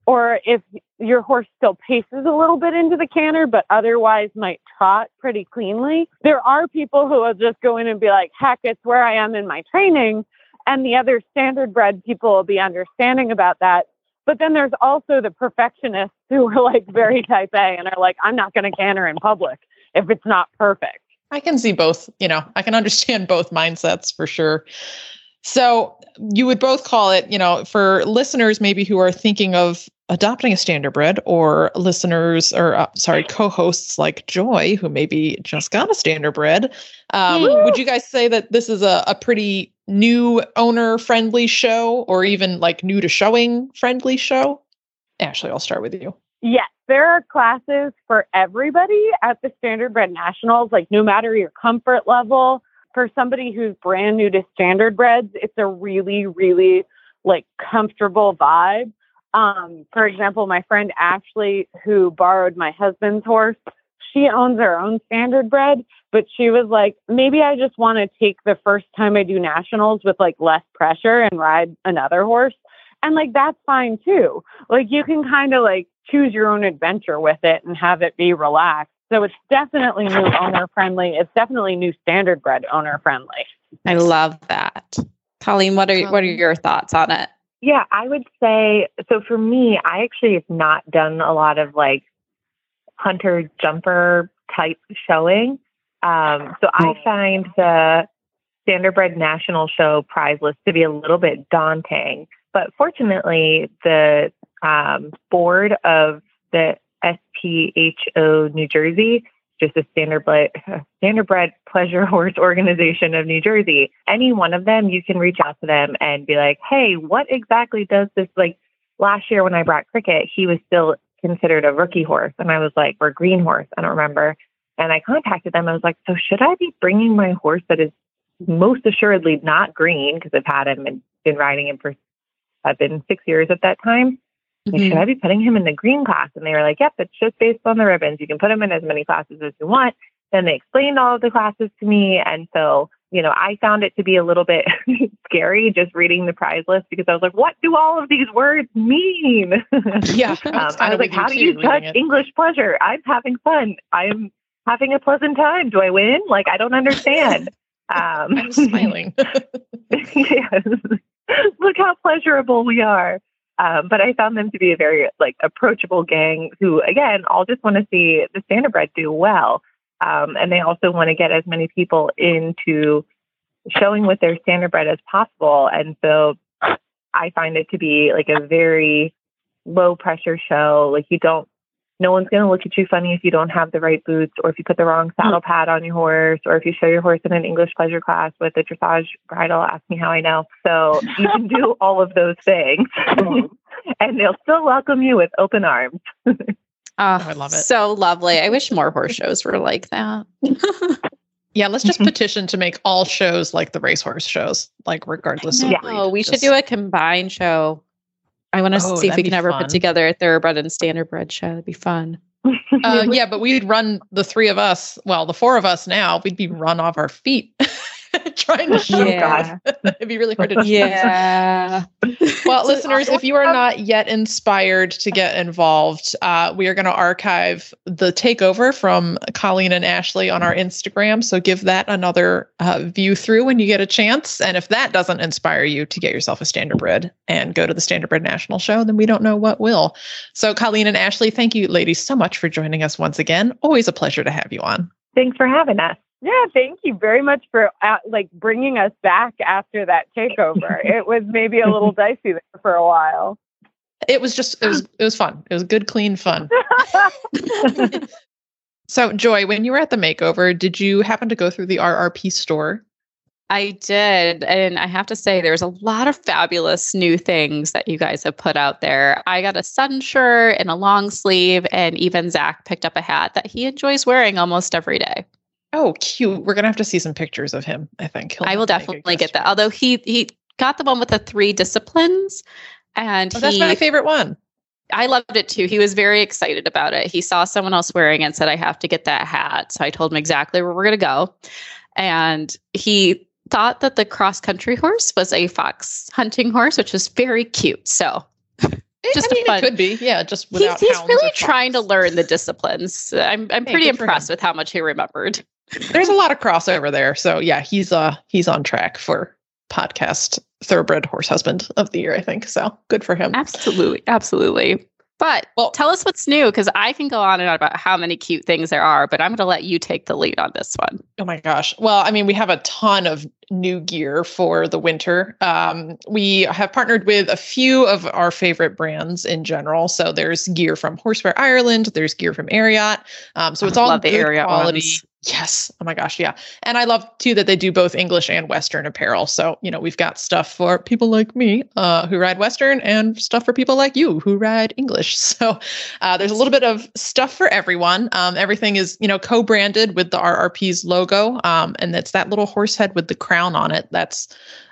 or if your horse still paces a little bit into the canter, but otherwise might trot pretty cleanly. There are people who will just go in and be like, heck, it's where I am in my training. And the other standardbred people will be understanding about that. But then there's also the perfectionists who are like very type A and are like, I'm not going to canter in public if it's not perfect. I can see both, you know, I can understand both mindsets for sure. So you would both call it, you know, for listeners maybe who are thinking of adopting a standardbred or listeners or uh, sorry, co-hosts like Joy who maybe just got a standardbred. Um, would you guys say that this is a, a pretty new owner friendly show or even like new to showing friendly show? Ashley, I'll start with you. Yes, there are classes for everybody at the Standardbred Nationals, like no matter your comfort level. For somebody who's brand new to standardbreds, it's a really, really like comfortable vibe. Um, for example, my friend Ashley, who borrowed my husband's horse, she owns her own standardbred, but she was like, maybe I just want to take the first time I do nationals with like less pressure and ride another horse. And like, that's fine too. Like, you can kind of like choose your own adventure with it and have it be relaxed. So it's definitely new owner friendly. It's definitely new standard bred owner friendly. I love that. Colleen, what are what are your thoughts on it? Yeah, I would say so for me, I actually have not done a lot of like hunter jumper type showing. Um, so I find the standardbred national show prize list to be a little bit daunting. But fortunately, the um, board of the SPHO New Jersey, just a standardbred, standardbred pleasure horse organization of New Jersey. Any one of them, you can reach out to them and be like, hey, what exactly does this like? Last year when I brought Cricket, he was still considered a rookie horse, and I was like, or green horse, I don't remember. And I contacted them. I was like, so should I be bringing my horse that is most assuredly not green because I've had him and been riding him for I've been six years at that time. Like, Mhm. should I be putting him in the green class? And they were like, yep, it's just based on the ribbons. You can put him in as many classes as you want. Then they explained all of the classes to me. And so, you know, I found it to be a little bit scary just reading the prize list because I was like, what do all of these words mean? Yeah. um, I was like, how do you touch English pleasure? I'm having fun. I'm having a pleasant time. Do I win? Like, I don't understand. Um, I'm smiling. yes. Look how pleasurable we are. Um, but I found them to be a very like approachable gang who, again, all just want to see the standardbred do well, um, and they also want to get as many people into showing with their standardbred as possible. And so, I find it to be like a very low pressure show. Like you don't, no one's going to look at you funny if you don't have the right boots, or if you put the wrong saddle hmm. pad on your horse, or if you show your horse in an English pleasure class with a dressage bridle. Ask me how I know. So you can do all of those things, and they'll still welcome you with open arms. Oh, I love it. So lovely. I wish more horse shows were like that. Yeah, let's just petition to make all shows like the racehorse shows, like regardless of Yeah. breed. Oh, we should do a combined show. I want to Oh, see if we can ever fun. put together a thoroughbred and standardbred show. That'd be fun. Uh, yeah, but we'd run the three of us. Well, the four of us now. We'd be run off our feet trying to show. Yeah. It'd be really hard to. Yeah. Well, listeners, if you are not yet inspired to get involved, uh, we are going to archive the takeover from Colleen and Ashley on our Instagram. So give that another uh, view through when you get a chance. And if that doesn't inspire you to get yourself a standard standardbred and go to the standard Standardbred National Show, then we don't know what will. So, Colleen and Ashley, thank you, ladies, so much for joining us once again. Always a pleasure to have you on. Thanks for having us. Yeah, thank you very much for uh, like bringing us back after that takeover. it was maybe a little dicey there for a while. It was just it was it was fun. It was good, clean fun. so, Joy, when you were at the makeover, did you happen to go through the RRP store? I did. And I have to say, there's a lot of fabulous new things that you guys have put out there. I got a sun shirt and a long sleeve, and even Zach picked up a hat that he enjoys wearing almost every day. Oh, cute. We're going to have to see some pictures of him, I think. He'll I will definitely get that. Although he he got the one with the three disciplines. And oh, he, that's my favorite one. I loved it too. He was very excited about it. He saw someone else wearing it and said, I have to get that hat. So I told him exactly where we're going to go. And he thought that the cross country horse was a fox hunting horse, which was very cute. So eh, just I mean, it could be, yeah. Just without he's, he's really trying to learn the disciplines. I'm I'm Hey, pretty impressed with how much he remembered. There's a lot of crossover there. So yeah, he's uh he's on track for podcast thoroughbred horse husband of the year, I think. So good for him. Absolutely, absolutely. But Well- tell us what's new because I can go on and on about how many cute things there are, but I'm going to let you take the lead on this one. Oh my gosh. Well, I mean, we have a ton of new gear for the winter. Um, we have partnered with a few of our favorite brands in general. So there's gear from Horseware Ireland, there's gear from Ariat. Um, so it's all good Ariat quality. ones. Yes. Oh my gosh. Yeah. And I love too that they do both English and Western apparel. So, you know, we've got stuff for people like me uh, who ride Western and stuff for people like you who ride English. So uh, there's a little bit of stuff for everyone. Um, everything is, you know, co branded with the RRP's logo. Um, and it's that little horse head with the crown on it that's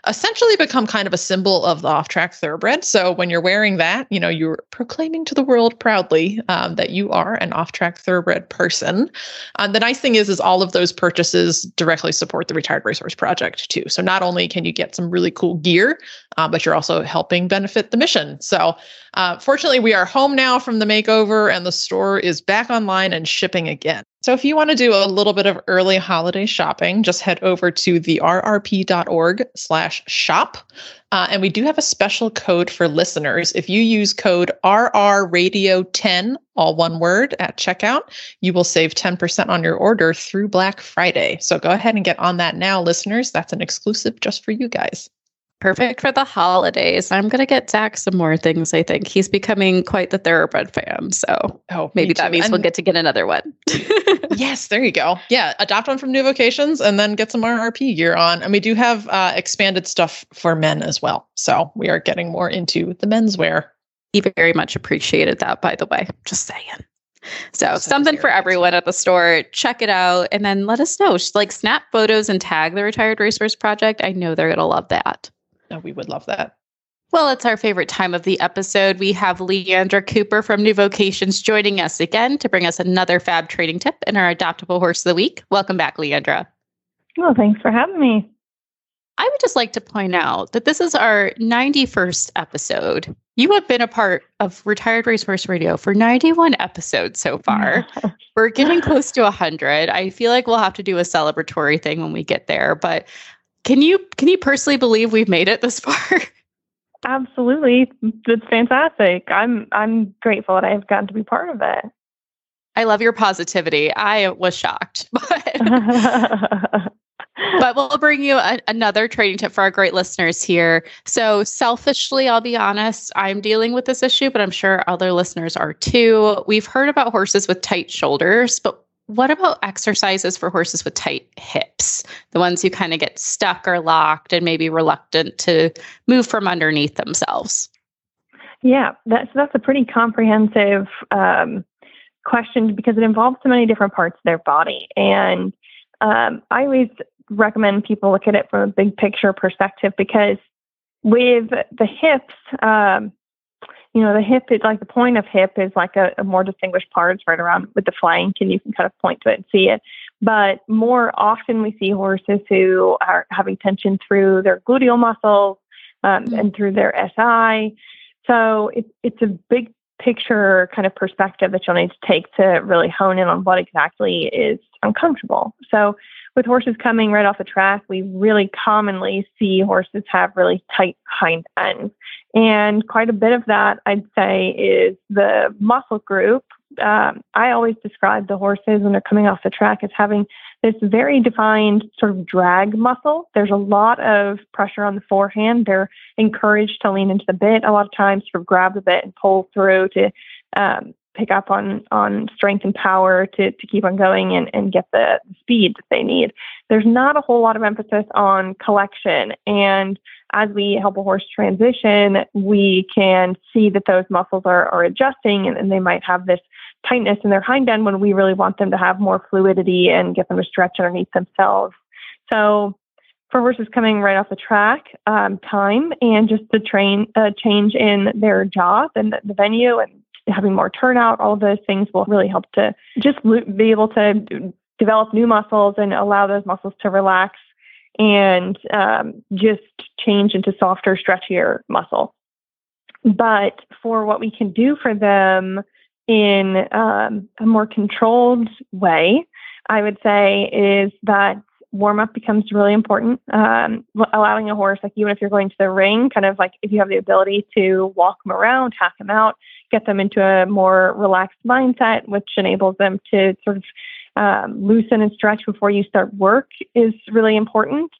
essentially become kind of a symbol of the off track thoroughbred. So when you're wearing that, you know, you're proclaiming to the world proudly um, that you are an off track thoroughbred person. Uh, the nice thing is, is all of those purchases directly support the Retired Racehorse Project too. So not only can you get some really cool gear, uh, but you're also helping benefit the mission. So uh, fortunately, we are home now from the makeover, and the store is back online and shipping again. So if you want to do a little bit of early holiday shopping, just head over to the rrp.org slash shop. Uh, and we do have a special code for listeners. If you use code RRRadio10, all one word, at checkout, you will save 10% on your order through Black Friday. So go ahead and get on that now, listeners. That's an exclusive just for you guys. Perfect for the holidays. I'm going to get Zach some more things, I think. He's becoming quite the thoroughbred fan. So Oh, maybe me that means we'll get to get another one. yes, there you go. Yeah, adopt one from New Vocations and then get some RRP gear on. And we do have uh, expanded stuff for men as well. So we are getting more into the menswear. he very much appreciated that, by the way. Just saying. So Just something for everyone at the store. Check it out and then let us know. Just, Like snap photos and tag the Retired Racehorse Project. I know they're going to love that. No, we would love that. Well, it's our favorite time of the episode. We have Leandra Cooper from New Vocations joining us again to bring us another fab trading tip and our adoptable horse of the week. Welcome back, Leandra. Well, thanks for having me. I would just like to point out that this is our 91st episode. You have been a part of Retired Racehorse Radio for 91 episodes so far. We're getting close to 100. I feel like we'll have to do a celebratory thing when we get there, but can you can you personally believe we've made it this far? Absolutely, it's fantastic. I'm I'm grateful that I've gotten to be part of it. I love your positivity. I was shocked, but but we'll bring you a, another trading tip for our great listeners here. So, selfishly, I'll be honest, I'm dealing with this issue, but I'm sure other listeners are too. We've heard about horses with tight shoulders, but what about exercises for horses with tight hips? The ones who kind of get stuck or locked and maybe reluctant to move from underneath themselves. yeah, that's that's a pretty comprehensive um, question because it involves so many different parts of their body, and um, I always recommend people look at it from a big picture perspective because with the hips, um, you know, the hip is like the point of hip is like a, a more distinguished part. It's right around with the flank, and you can kind of point to it and see it. But more often, we see horses who are having tension through their gluteal muscles um, Mm. and through their SI. So it, it's a big picture kind of perspective that you'll need to take to really hone in on what exactly is uncomfortable. So with horses coming right off the track, we really commonly see horses have really tight hind ends. And quite a bit of that, I'd say, is the muscle group um, I always describe the horses when they're coming off the track as having this very defined sort of drag muscle. There's a lot of pressure on the forehand. They're encouraged to lean into the bit a lot of times, sort of grab the bit and pull through to um, pick up on on strength and power to to keep on going and, and get the speed that they need. There's not a whole lot of emphasis on collection. And as we help a horse transition, we can see that those muscles are, are adjusting and, and they might have this tightness in their hind end when we really want them to have more fluidity and get them to stretch underneath themselves. So for horses coming right off the track, um, time and just the train uh, change in their job and the, the venue and having more turnout, all of those things will really help to just be able to develop new muscles and allow those muscles to relax and um, just change into softer, stretchier muscle. But for what we can do for them in um, a more controlled way, I would say is that warm up becomes really important. Um, allowing a horse, like even if you're going to the ring, kind of like if you have the ability to walk them around, hack them out, get them into a more relaxed mindset, which enables them to sort of um, loosen and stretch before you start work is really important.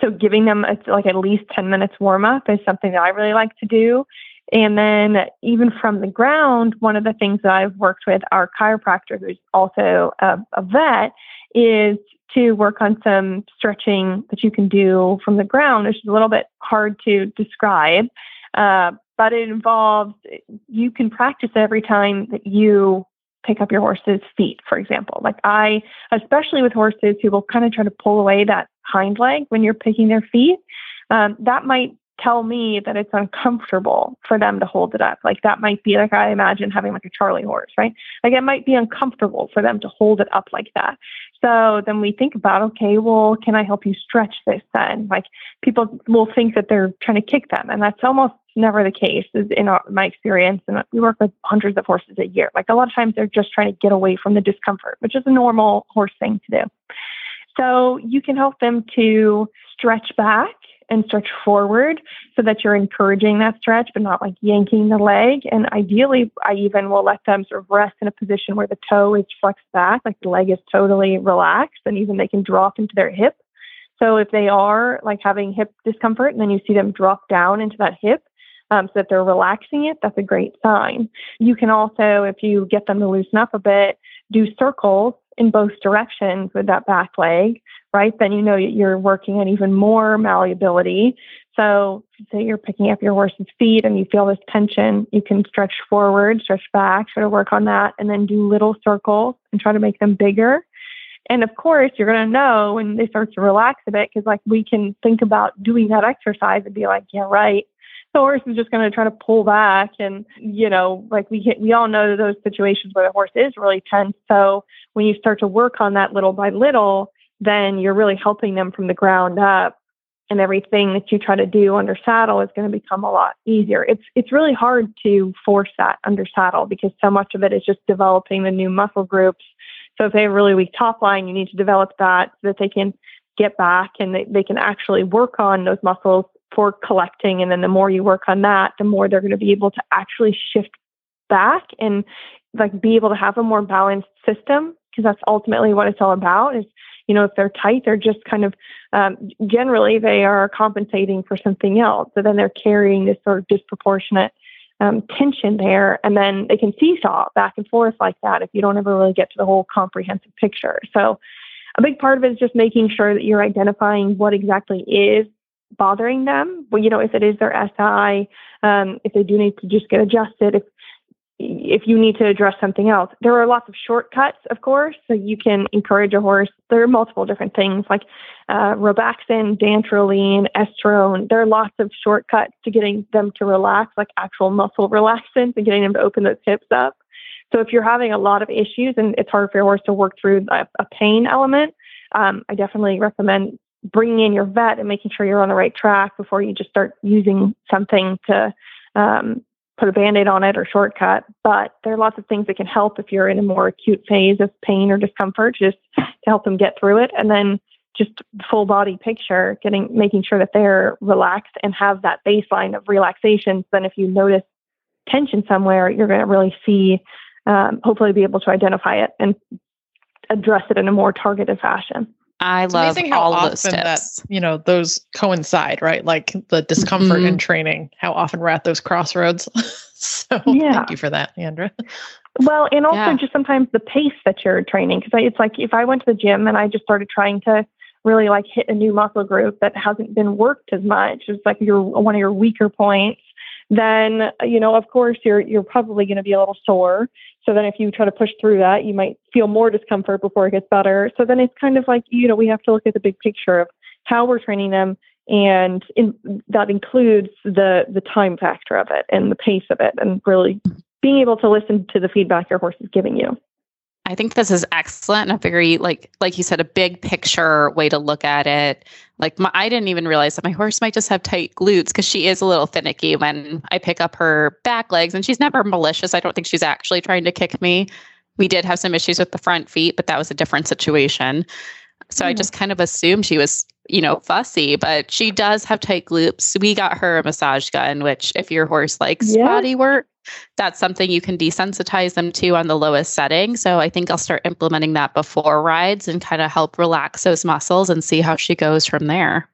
So giving them a, like at least 10 minutes warm up is something that I really like to do. And then even from the ground, one of the things that I've worked with our chiropractor, who's also a, a vet, is to work on some stretching that you can do from the ground, which is a little bit hard to describe. Uh, but it involves you can practice every time that you pick up your horse's feet, for example. Like I, especially with horses who will kind of try to pull away that hind leg when you're picking their feet, um, that might tell me that it's uncomfortable for them to hold it up. Like that might be like I imagine having like a Charlie horse, right? Like it might be uncomfortable for them to hold it up like that. So then we think about, okay, well, can I help you stretch this then? Like people will think that they're trying to kick them, and that's almost never the case is in our, my experience. And we work with hundreds of horses a year. Like a lot of times they're just trying to get away from the discomfort, which is a normal horse thing to do. So you can help them to stretch back and stretch forward so that you're encouraging that stretch, but not like yanking the leg. And ideally, I even will let them sort of rest in a position where the toe is flexed back, like the leg is totally relaxed, and even they can drop into their hip. So if they are like having hip discomfort and then you see them drop down into that hip, um, so that they're relaxing it, that's a great sign. You can also, if you get them to loosen up a bit, do circles in both directions with that back leg right? Then you know you're working on even more malleability. So, say you're picking up your horse's feet and you feel this tension, you can stretch forward, stretch back, try to work on that, and then do little circles and try to make them bigger. And of course, you're going to know when they start to relax a bit because, like, we can think about doing that exercise and be like, yeah, right. The horse is just going to try to pull back, and you know, like we we all know those situations where the horse is really tense. So when you start to work on that little by little, then you're really helping them from the ground up and everything that you try to do under saddle is going to become a lot easier. It's it's really hard to force that under saddle because so much of it is just developing the new muscle groups. So if they have a really weak top line, you need to develop that so that they can get back and they, they can actually work on those muscles for collecting. And then the more you work on that, the more they're going to be able to actually shift back and like be able to have a more balanced system because that's ultimately what it's all about is you know, if they're tight, they're just kind of um, generally they are compensating for something else. So then they're carrying this sort of disproportionate um, tension there, and then they can seesaw back and forth like that if you don't ever really get to the whole comprehensive picture. So a big part of it is just making sure that you're identifying what exactly is bothering them. Well, you know, if it is their SI, um, if they do need to just get adjusted, if if you need to address something else. There are lots of shortcuts, of course, so you can encourage a horse. There are multiple different things like uh, Robaxin, Dantrolene, Estrone. There are lots of shortcuts to getting them to relax, like actual muscle relaxants and getting them to open those hips up. So if you're having a lot of issues and it's hard for your horse to work through a, a pain element, um, I definitely recommend bringing in your vet and making sure you're on the right track before you just start using something to um, put a band-aid on it or shortcut. But there are lots of things that can help if you're in a more acute phase of pain or discomfort just to help them get through it. And then just full body picture getting making sure that they're relaxed and have that baseline of relaxation. Then if you notice tension somewhere you're going to really see um, hopefully be able to identify it and address it in a more targeted fashion. I It's love amazing how all often those that you know those coincide, right? Like the discomfort Mhm. in training. How often we're at those crossroads. so Yeah. thank you for that, Leandra. Well, and also Yeah. just sometimes the pace that you're training, because it's like if I went to the gym and I just started trying to really like hit a new muscle group that hasn't been worked as much, it's like your one of your weaker points, then you know of course you're you're probably going to be a little sore. So then if you try to push through that, you might feel more discomfort before it gets better. So then it's kind of like you know we have to look at the big picture of how we're training them and in, that includes the the time factor of it and the pace of it and really being able to listen to the feedback your horse is giving you. I think this is excellent and a very like like you said a big picture way to look at it. Like my, I didn't even realize that my horse might just have tight glutes because she is a little finicky when I pick up her back legs and she's never malicious. I don't think she's actually trying to kick me. We did have some issues with the front feet, but that was a different situation. So I hmm. just kind of assumed she was, you know, fussy, but she does have tight glutes. We got her a massage gun, which if your horse likes Yeah. body work, that's something you can desensitize them to on the lowest setting. So I think I'll start implementing that before rides and kind of help relax those muscles and see how she goes from there.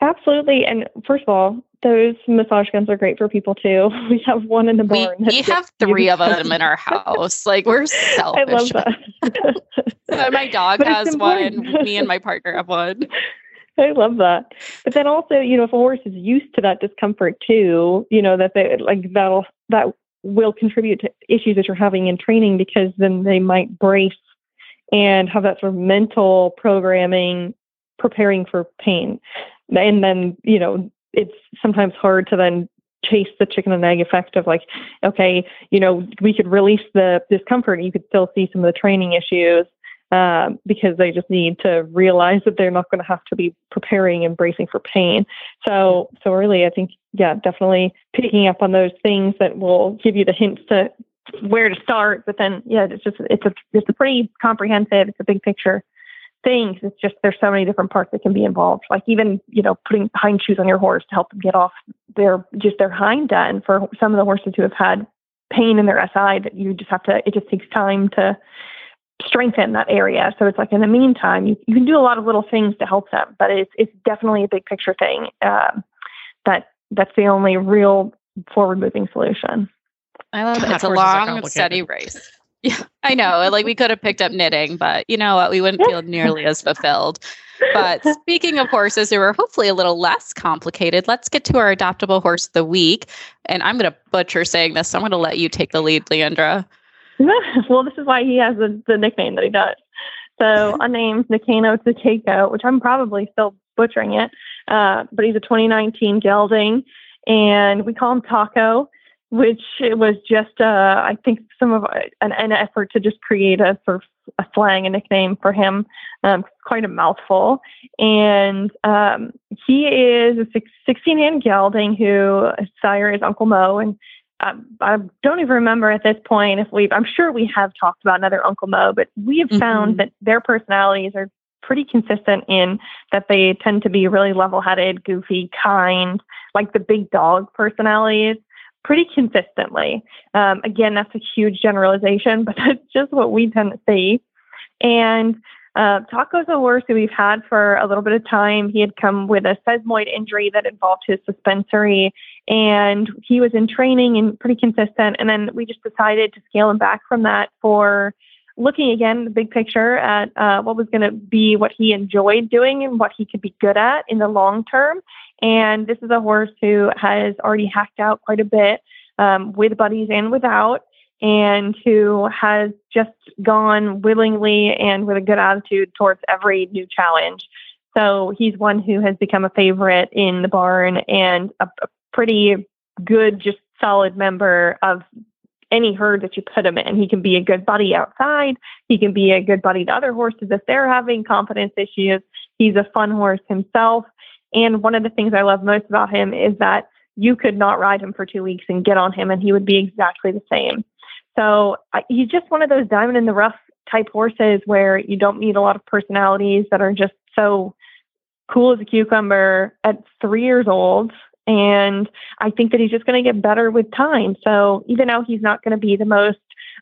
Absolutely. And first of all, those massage guns are great for people too. We have one in the barn. that we have three of them in our house. Like we're I selfish. love that. Uh, my dog But has one. Me and my partner have one. I love that. But then also, you know, if a horse is used to that discomfort too, you know, that they like that'll that will contribute to issues that you're having in training because then they might brace and have that sort of mental programming preparing for pain. And then, you know, it's sometimes hard to then chase the chicken and egg effect of like, okay, you know, we could release the discomfort and you could still see some of the training issues um, because they just need to realize that they're not going to have to be preparing and bracing for pain. So, so really, I think, yeah, definitely picking up on those things that will give you the hints to where to start. But then, yeah, it's just it's a it's a pretty comprehensive, it's a big picture thing. It's just there's so many different parts that can be involved. Like even you know putting hind shoes on your horse to help them get off their just their hind end for some of the horses who have had pain in their SI that you just have to. It just takes time to strengthen that area. So it's like in the meantime, you, you can do a lot of little things to help them, but it's it's definitely a big picture thing. Um, that that's the only real forward moving solution. I love it. It's a long, steady race. Yeah, I know. Like we could have picked up knitting, but you know what? We wouldn't feel nearly as fulfilled. But speaking of horses who are hopefully a little less complicated, let's get to our adoptable horse of the week. And I'm going to butcher saying this, so I'm going to let you take the lead, Leandra. well, this is why he has the, the nickname that he does. So unnamed Nakano Takeko, which I'm probably still butchering it, uh, but he's a 2019 gelding, and we call him Taco, which it was just uh, I think some of an, an effort to just create a sort of a slang, a nickname for him. Um, quite a mouthful, and um, he is a 16 hand gelding who his sire is Uncle Mo, and um, I don't even remember at this point if we've, I'm sure we have talked about another Uncle Mo, but we have Mhm. found that their personalities are pretty consistent in that they tend to be really level headed, goofy, kind, like the big dog personalities pretty consistently. Um, again, that's a huge generalization, but that's just what we tend to see. And uh, Taco's a horse who we've had for a little bit of time. He had come with a sesamoid injury that involved his suspensory, and he was in training and pretty consistent. And then we just decided to scale him back from that for looking again the big picture at uh, what was going to be what he enjoyed doing and what he could be good at in the long term. And this is a horse who has already hacked out quite a bit um, with buddies and without, and who has just gone willingly and with a good attitude towards every new challenge. So he's one who has become a favorite in the barn and a, a pretty good, just solid member of any herd that you put him in. He can be a good buddy outside. He can be a good buddy to other horses if they're having confidence issues. He's a fun horse himself. And one of the things I love most about him is that you could not ride him for two weeks and get on him and he would be exactly the same. So he's just one of those diamond in the rough type horses where you don't need a lot of personalities that are just so cool as a cucumber at three years old And I think that he's just going to get better with time. So even though he's not going to be the most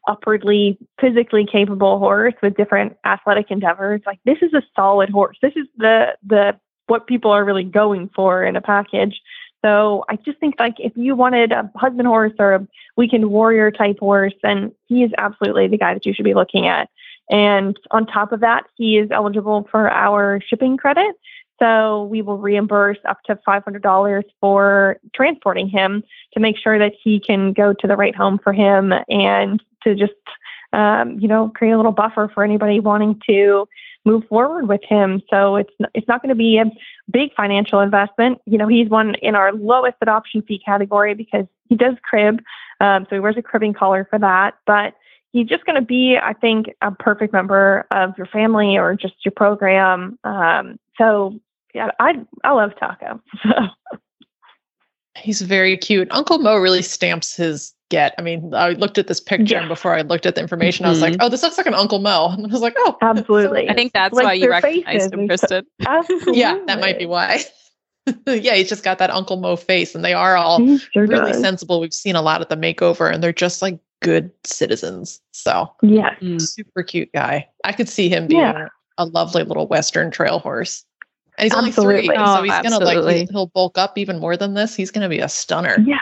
upwardly physically capable horse with different athletic endeavors, like this is a solid horse. This is the the what people are really going for in a package. So I just think like if you wanted a husband horse or a weekend warrior type horse, then he is absolutely the guy that you should be looking at. And on top of that, he is eligible for our shipping credit. So we will reimburse up to $500 for transporting him to make sure that he can go to the right home for him and to just, um, you know, create a little buffer for anybody wanting to move forward with him. So it's it's not going to be a big financial investment. You know, he's one in our lowest adoption fee category because he does crib, um, so he wears a cribbing collar for that. But he's just going to be, I think, a perfect member of your family or just your program. Um, so yeah, I I love Taco. He's very cute. Uncle Mo really stamps his get. I mean, I looked at this picture yeah. and before I looked at the information, mm-hmm. I was like, mm-hmm. oh, this looks like an Uncle Mo. And I was like, oh, absolutely. I think that's like why you recognize him, Kristen. Absolutely. yeah, that might be why. yeah, he's just got that Uncle Mo face, and they are all sure really does. sensible. We've seen a lot of the makeover, and they're just like good citizens. So, yeah, super cute guy. I could see him being yeah. a lovely little Western trail horse. And he's absolutely. only three, oh, so he's absolutely. gonna like he'll bulk up even more than this. He's gonna be a stunner. Yeah.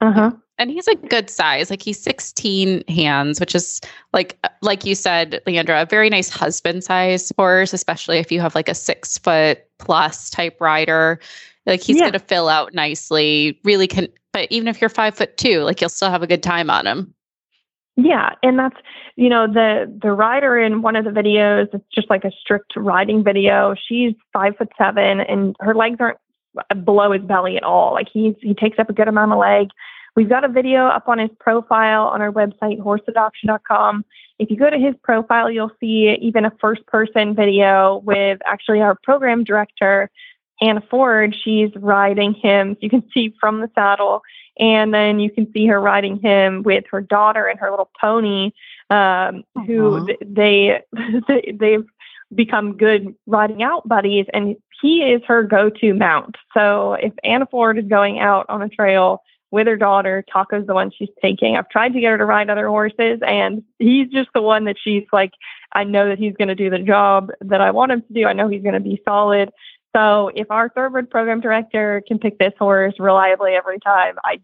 Uh huh and he's a good size. Like he's 16 hands which is like like you said leandra a very nice husband size horse especially if you have like a six foot plus type rider. Like he's yeah. going to fill out nicely. Really can but even if you're five foot two like you'll still have a good time on him. Yeah and that's you know the the rider in one of the videos it's just like a strict riding video. She's five foot seven and her legs aren't below his belly at all. Like he's he takes up a good amount of leg We've got a video up on his profile on our website, horseadoption.com. If you go to his profile, you'll see even a first person video with actually our program director, Anna Ford. She's riding him. You can see from the saddle. And then you can see her riding him with her daughter and her little pony, um, who uh-huh. they, they, they've become good riding out buddies. And he is her go to mount. So if Anna Ford is going out on a trail, with her daughter. Taco's the one she's taking. I've tried to get her to ride other horses, and he's just the one that she's like, I know that he's going to do the job that I want him to do. I know he's going to be solid. So if our thoroughbred program director can pick this horse reliably every time, I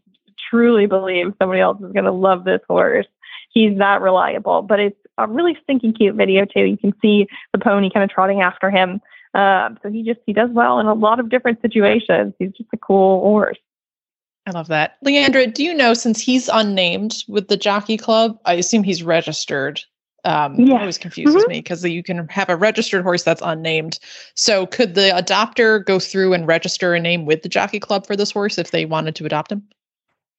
truly believe somebody else is going to love this horse. He's that reliable, but it's a really stinking cute video too. You can see the pony kind of trotting after him. Uh, so he just he does well in a lot of different situations. He's just a cool horse. I love that. Leandra, do you know since he's unnamed with the jockey club, I assume he's registered. Um yeah. always confuses mm-hmm. me because you can have a registered horse that's unnamed. So could the adopter go through and register a name with the jockey club for this horse if they wanted to adopt him?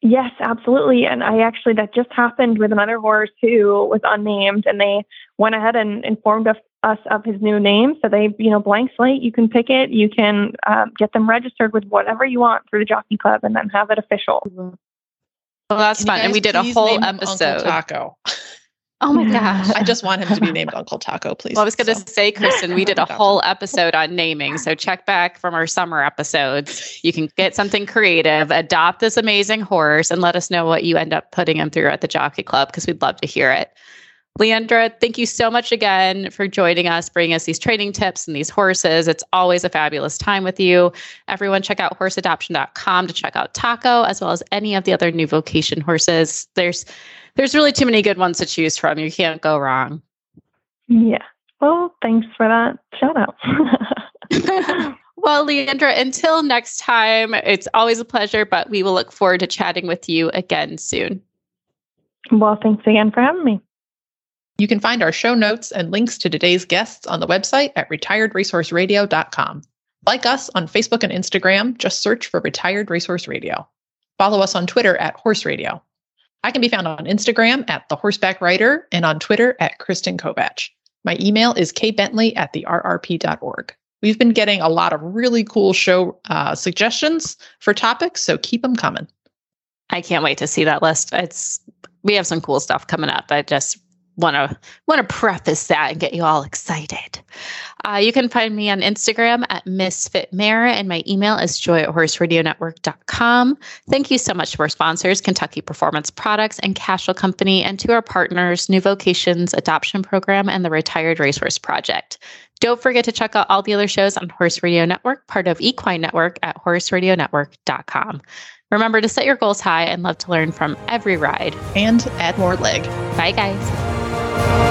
Yes, absolutely. And I actually, that just happened with another horse who was unnamed, and they went ahead and informed us, us of his new name. So they, you know, blank slate, you can pick it, you can um, get them registered with whatever you want through the Jockey Club and then have it official. Well, that's can fun. And we did a whole episode. Taco. Oh my gosh. I just want him to be named Uncle Taco, please. Well, I was going to so. say, Kristen, we did a whole episode on naming. So check back from our summer episodes. You can get something creative, adopt this amazing horse, and let us know what you end up putting him through at the Jockey Club because we'd love to hear it. Leandra, thank you so much again for joining us, bringing us these training tips and these horses. It's always a fabulous time with you. Everyone, check out horseadoption.com to check out Taco as well as any of the other new vocation horses. There's there's really too many good ones to choose from. You can't go wrong. Yeah. Well, thanks for that shout out. well, Leandra, until next time, it's always a pleasure, but we will look forward to chatting with you again soon. Well, thanks again for having me. You can find our show notes and links to today's guests on the website at retiredracehorseradio.com. Like us on Facebook and Instagram, just search for Retired Racehorse Radio. Follow us on Twitter at Horse Radio. I can be found on Instagram at The Horseback Writer and on Twitter at Kristen Kovatch. My email is kbentley at the rrp.org. We've been getting a lot of really cool show uh, suggestions for topics, so keep them coming. I can't wait to see that list. It's we have some cool stuff coming up. I just want to want to preface that and get you all excited. Uh, you can find me on Instagram at Misfit Mare, and my email is joy at horseradionetwork.com. Thank you so much to our sponsors, Kentucky Performance Products and Cashel Company, and to our partners, New Vocations Adoption Program and the Retired Racehorse Project. Don't forget to check out all the other shows on Horse Radio Network, part of Equine Network at horseradionetwork.com. Remember to set your goals high and love to learn from every ride and add more leg. Bye, guys. Bye.